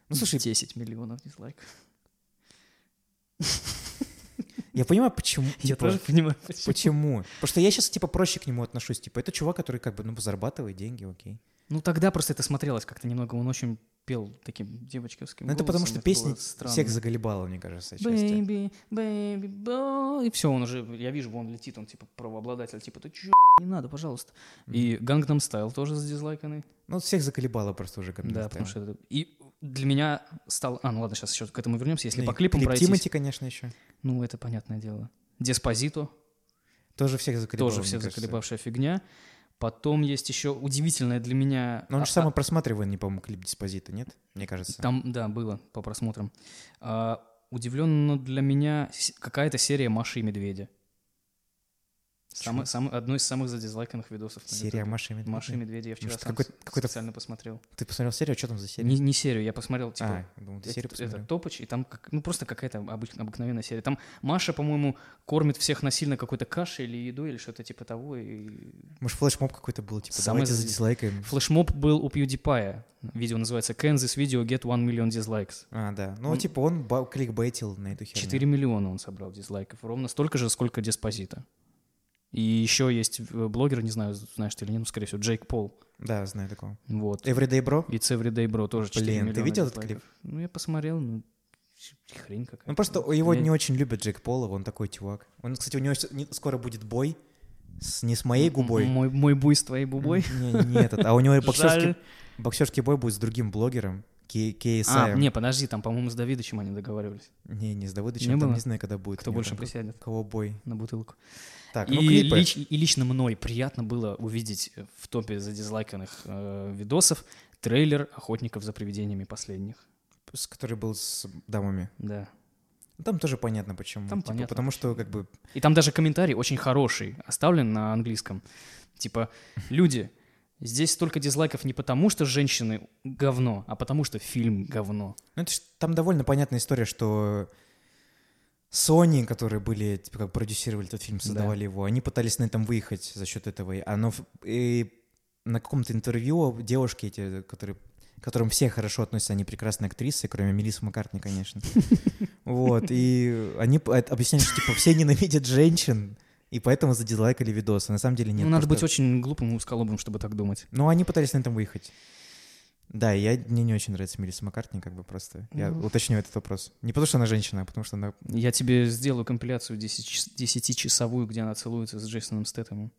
Ну, слушай, 10 миллионов дизлайков. *laughs* я понимаю, почему. Я типа, тоже понимаю, почему. Почему? Потому что я сейчас, типа, проще к нему отношусь. Типа, это чувак, который, как бы, ну, зарабатывает деньги, окей. Ну тогда просто это смотрелось как-то немного, он очень пел таким девочковским Ну, это потому что это странно. всех заголебало, мне кажется. Baby, baby, boy. И все, он уже, я вижу, вон летит, он типа правообладатель, типа, ты чё, не надо, пожалуйста. И Gangnam Style тоже задизлайканный. Ну, всех заколебало просто уже. Gangnam Да, Style. потому что это... И для меня стал... А, ну ладно, сейчас еще к этому вернемся. Если Ну, по и клипам клип пройтись, Тимати, конечно, еще. ну это понятное дело. Деспозито, Тоже всех заколебало, тоже всех заколебавшая фигня. Потом есть еще удивительное для меня... Но он а- же самый просматриваемый, по-моему, клип Диспозита, нет? Мне кажется. Там, да, было по просмотрам. А, удивленно для меня какая-то серия Маши и Медведя. Самый, самый, одно из самых задизлайканных видосов. на Серия Ютубе. Маши и Медведя. Маши и Медведя. Я вчера Может, сам какой- какой-то- специально посмотрел. Ты посмотрел серию? А что там за серия? Не, не серию, я посмотрел, А, типа, я думал, ты это, серию посмотрел. это топоч, и там как, ну просто какая-то обыч- обыкновенная серия. Там Маша, по-моему, кормит всех насильно какой-то кашей или едой, или что-то типа того. И... Может, флешмоб какой-то был, типа, Самый давайте зади- задизлайкаем. Флешмоб был у PewDiePie. Видео называется Kansas Video Get 1 Million Dislikes. А, да. Ну, Он- типа, он кликбейтил на эту херню. 4 миллиона он собрал дизлайков. Ровно столько же, сколько Деспозита. И еще есть э, блогер, не знаю, знаешь ты или нет, ну, скорее всего, Джейк Пол. Да, знаю такого. Вот. Everyday Bro? И Everyday Bro тоже 4 Блин, ты видел этот дизлайков. Ну, я посмотрел, ну, хрень какая-то. Ну, просто его Я- не очень любят Джек Пола, он такой чувак. Он, кстати, у него скоро будет бой, с, не с моей губой. Мой, мой буй с твоей бубой. Не, не, этот, а у него *laughs* боксерский, боксерский бой будет с другим блогером, Кей- А, KSI. не, подожди, там, по-моему, с Давидычем они договаривались. Не, не с Давыдычем, Не там было? не знаю, когда будет. Кто больше там. присядет Кого бой? на бутылку. Так, И, ну клипы. лич- и лично мной приятно было увидеть в топе задизлайканных э, видосов трейлер «Охотников за привидениями» последних. с- который был с дамами. Да. Ну, Там тоже понятно почему. Там Типа, понятно Потому что как бы И там даже комментарий очень хороший, оставлен на английском. Типа, люди, здесь столько дизлайков не потому, что женщины говно, а потому, что фильм говно. Ну, это ж там довольно понятная история, что Sony, которые были, типа, как продюсировали этот фильм, создавали его, они пытались на этом выехать за счет этого. И Оно и на каком-то интервью девушки эти, которые к которым все хорошо относятся, они прекрасные актрисы, кроме Мелиссы Маккартни, конечно. *laughs* Вот, и они объясняют, что, типа, все ненавидят женщин, и поэтому задизлайкали видосы. На самом деле нет. ну, надо быть очень глупым и узколобым, чтобы так думать. Ну, они пытались на этом выехать. Да, я, мне не очень нравится Мелисса Маккартни, как бы просто. Я Ну. уточню этот вопрос. Не потому, что она женщина, а потому что она... Я тебе сделаю компиляцию 10 10-часовую, где она целуется с Джейсоном Стэттемом.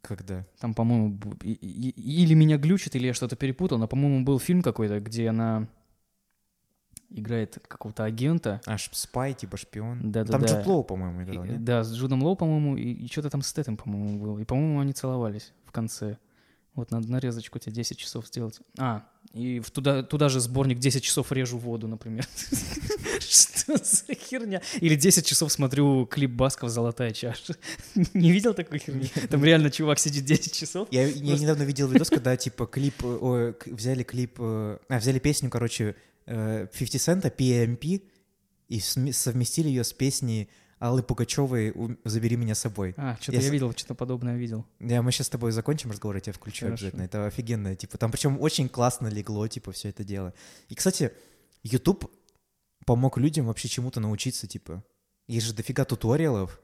Когда? Там, по-моему, и- и- или меня глючит, или я что-то перепутал, но, по-моему, был фильм какой-то, где она играет какого-то агента. А, спай, типа шпион. Да-да-да. Там Джуд Лоу, по-моему, И- играл, нет? да, с Джудом Лоу, по-моему, и, и что-то там с Тетом, по-моему, было. И, по-моему, они целовались в конце. Вот надо нарезочку тебе 10 часов сделать. А, и в туда, туда же сборник 10 часов режу воду, например. *laughs* Что за херня? Или 10 часов смотрю клип Басков «Золотая чаша». *laughs* Не видел такой херни? Там реально чувак сидит 10 часов. Я, недавно видел видос, когда, типа, клип... э, взяли клип... э, А, взяли песню, короче, э, 50 Cent, PMP, и совместили ее с песней Аллы Пугачевой «У- «Забери меня с собой». А, что-то Я я видел, что-то подобное видел. Я, мы сейчас с тобой закончим разговор, я тебя включу Хорошо. обязательно. Это офигенно, типа, там причем очень классно легло, типа, все это дело. И, кстати, YouTube помог людям вообще чему-то научиться, типа. Есть же дофига туториалов,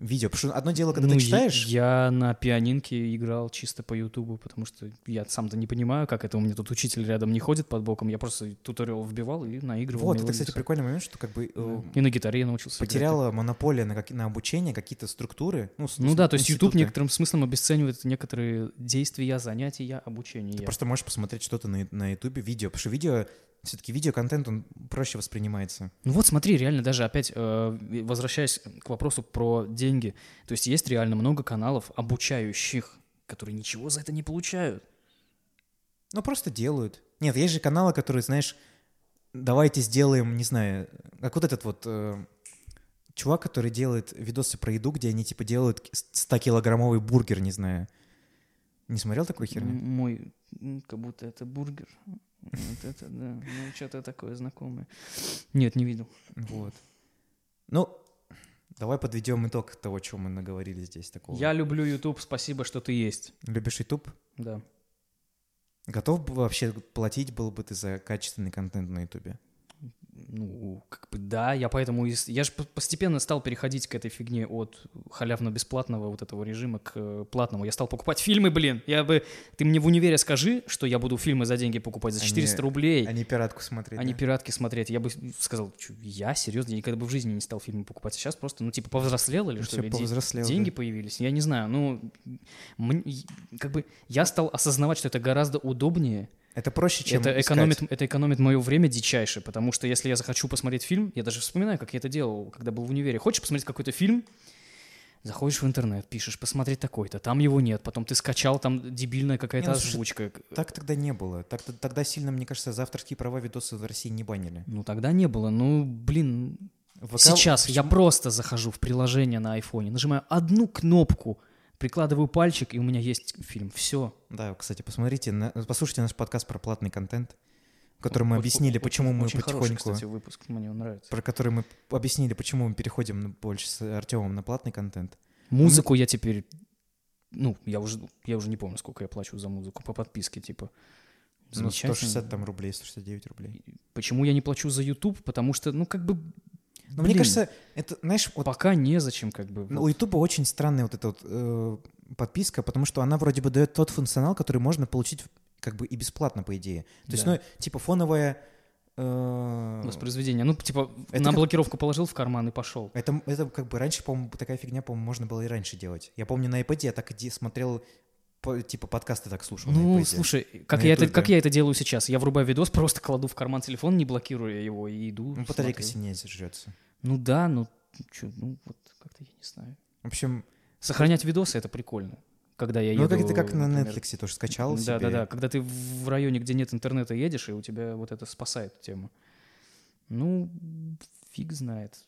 видео. Потому что одно дело, когда Ну, ты читаешь, Я на пианинке играл чисто по Ютубу, потому что я сам-то не понимаю, как это. У меня тут учитель рядом не ходит под боком. Я просто туториал вбивал и наигрывал. вот, это, кстати, прикольный момент, что как бы э, Да. И на гитаре я научился играть. потеряла монополия на, как- на обучение, какие-то структуры. Ну, с- Ну с- да, то есть YouTube некоторым смыслом обесценивает некоторые действия, занятия, обучения. Ты просто можешь посмотреть что-то на, на YouTube, видео, потому что видео, все-таки видеоконтент, он проще воспринимается. Ну вот смотри, реально даже опять э, возвращаясь к вопросу про деньги, то есть есть реально много каналов обучающих, которые ничего за это не получают. Ну, просто делают. Нет, есть же каналы, которые, знаешь, давайте сделаем, не знаю, как вот этот вот э, чувак, который делает видосы про еду, где они, типа, делают 100-килограммовый бургер, не знаю. Не смотрел такую херню? М- Мой, как будто это бургер. Вот это, да. Ну, что-то такое знакомое. Нет, не видел. Вот. Ну, давай подведем итог того, чего мы наговорили здесь такого. Я люблю YouTube, спасибо, что ты есть. Любишь YouTube? Да. Готов бы вообще платить был бы ты за качественный контент на YouTube? Ну, как бы да, я поэтому... и Я же постепенно стал переходить к этой фигне от халявно-бесплатного вот этого режима к э, платному. Я стал покупать фильмы, блин. Я бы... Ты мне в универе скажи, что я буду фильмы за деньги покупать за А не- 400 рублей, А не пиратку смотреть, а не да? пиратки смотреть. Я бы сказал, «Чё, я серьезно, я никогда бы в жизни не стал фильмы покупать. Сейчас просто, ну, типа, повзрослел или Ну, что ли? Повзрослел, Деньги да. появились. Я не знаю, ну, м- как бы я стал осознавать, что это гораздо удобнее, Это проще, чем это искать. экономит, это экономит мое время дичайше, потому что если я захочу посмотреть фильм, я даже вспоминаю, как я это делал, когда был в универе. Хочешь посмотреть какой-то фильм? Заходишь в интернет, пишешь, посмотреть такой-то, там его нет, потом ты скачал, там дебильная какая-то Не, ну, слушай, озвучка. Так тогда не было. Так, тогда сильно, мне кажется, за авторские права видосы в России не банили. Ну тогда не было, ну блин, ВК сейчас я просто захожу в приложение на айфоне, нажимаю одну кнопку, прикладываю пальчик, и у меня есть фильм, все. Да, кстати, посмотрите, на- послушайте наш подкаст про платный контент, в котором мы объяснили, почему мы Очень хороший, потихоньку... кстати, выпуск, мне он нравится. Про который мы объяснили, почему мы переходим больше с Артемом на платный контент. Музыку я теперь, ну, я уже, я уже не помню, сколько я плачу за музыку по подписке, типа. Ну, Замечательно. 160 там рублей, 169 рублей. Почему я не плачу за YouTube? Потому что, ну, как бы, Но мне Блин. кажется, это, знаешь, вот пока незачем, как бы. Ну, вот. У Ютуба очень странная вот эта вот э, подписка, потому что она вроде бы дает тот функционал, который можно получить как бы и бесплатно, по идее. То есть, Да. ну, типа фоновая... э, Воспроизведение. Ну, типа, Это на как- блокировку положил в карман и пошел. это, это как бы раньше, по-моему, такая фигня, по-моему, можно было и раньше делать. Я помню, на iPad я так иди- смотрел, по- типа, подкасты так слушал Ну, слушай, как На я, это, как я это делаю сейчас? Я врубаю видос, *laughs* просто кладу в карман телефон, не блокируя его, и иду. Ну, батарейка сильнее жрется. Ну да, ну чё, ну, вот как-то я не знаю. В общем, Сохранять видосы — это прикольно. Когда я еду... ну как ты как на Netflix тоже скачал Да, себе. да, да. Когда ты в районе, где нет интернета, едешь, и у тебя вот это спасает тему. Ну, фиг знает.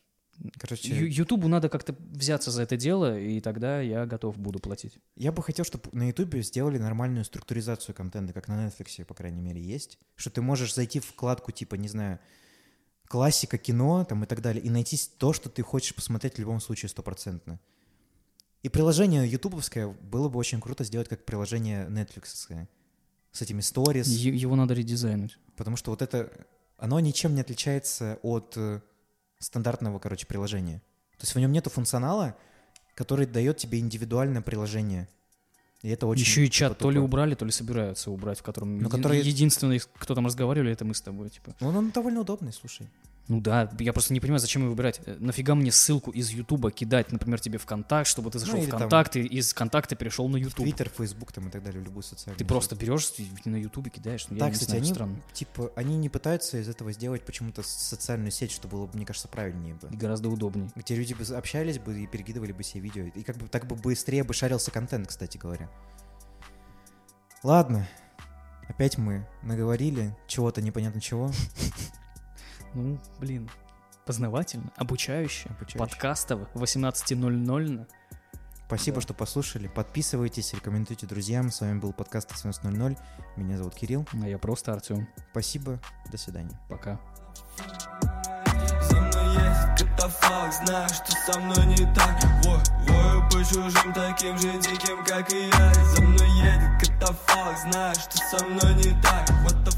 Короче, Ютубу надо как-то взяться за это дело, и тогда я готов буду платить. я бы хотел, чтобы на Ютубе сделали нормальную структуризацию контента, как на Netflix, по крайней мере, есть. Что ты можешь зайти в вкладку, типа, не знаю, классика, кино там и так далее, и найти то, что ты хочешь посмотреть в любом случае стопроцентно. И приложение ютубовское было бы очень круто сделать как приложение Netflix с этими сторис, его надо редизайнить. потому что вот это, оно ничем не отличается от э, стандартного, короче, приложения. То есть в нем нету функционала, который дает тебе индивидуальное приложение. И это очень Еще и чат типа, то ли тупо. убрали, то ли собираются убрать, в котором Ну, еди- который- единственный, кто там разговаривали, это мы с тобой, типа. Ну, он довольно удобный, слушай. Ну да, я просто не понимаю, зачем его выбирать. Э, Нафига мне ссылку из Ютуба кидать, например, тебе в контакт, чтобы ты зашел Ну, в или там контакт и из контакта перешел на Ютуб. Твиттер, Фейсбук там и так далее, любую социальную Ты сеть. просто берешь на Ютубе кидаешь. Ну, я Да, не кстати, знаю, они, странно. типа, они не пытаются из этого сделать почему-то социальную сеть, что было бы, мне кажется, правильнее бы. И гораздо удобнее. Где люди бы общались бы и перекидывали бы себе видео. И как бы так бы быстрее бы шарился контент, кстати говоря. Ладно. Опять мы наговорили чего-то непонятно чего. *laughs* Ну, блин, познавательно, обучающе, Обучающе. подкастово, 18.00. Спасибо, Да. что послушали. Подписывайтесь, рекомендуйте друзьям. С вами был подкаст 18.00. Меня зовут Кирилл. А я просто Артем. Спасибо. До свидания. Пока. За мной есть катафалк, знаешь, что со мной не так Вой, вою по чужим, таким же диким, как и я За мной едет катафалк, знаешь, что со мной не так What the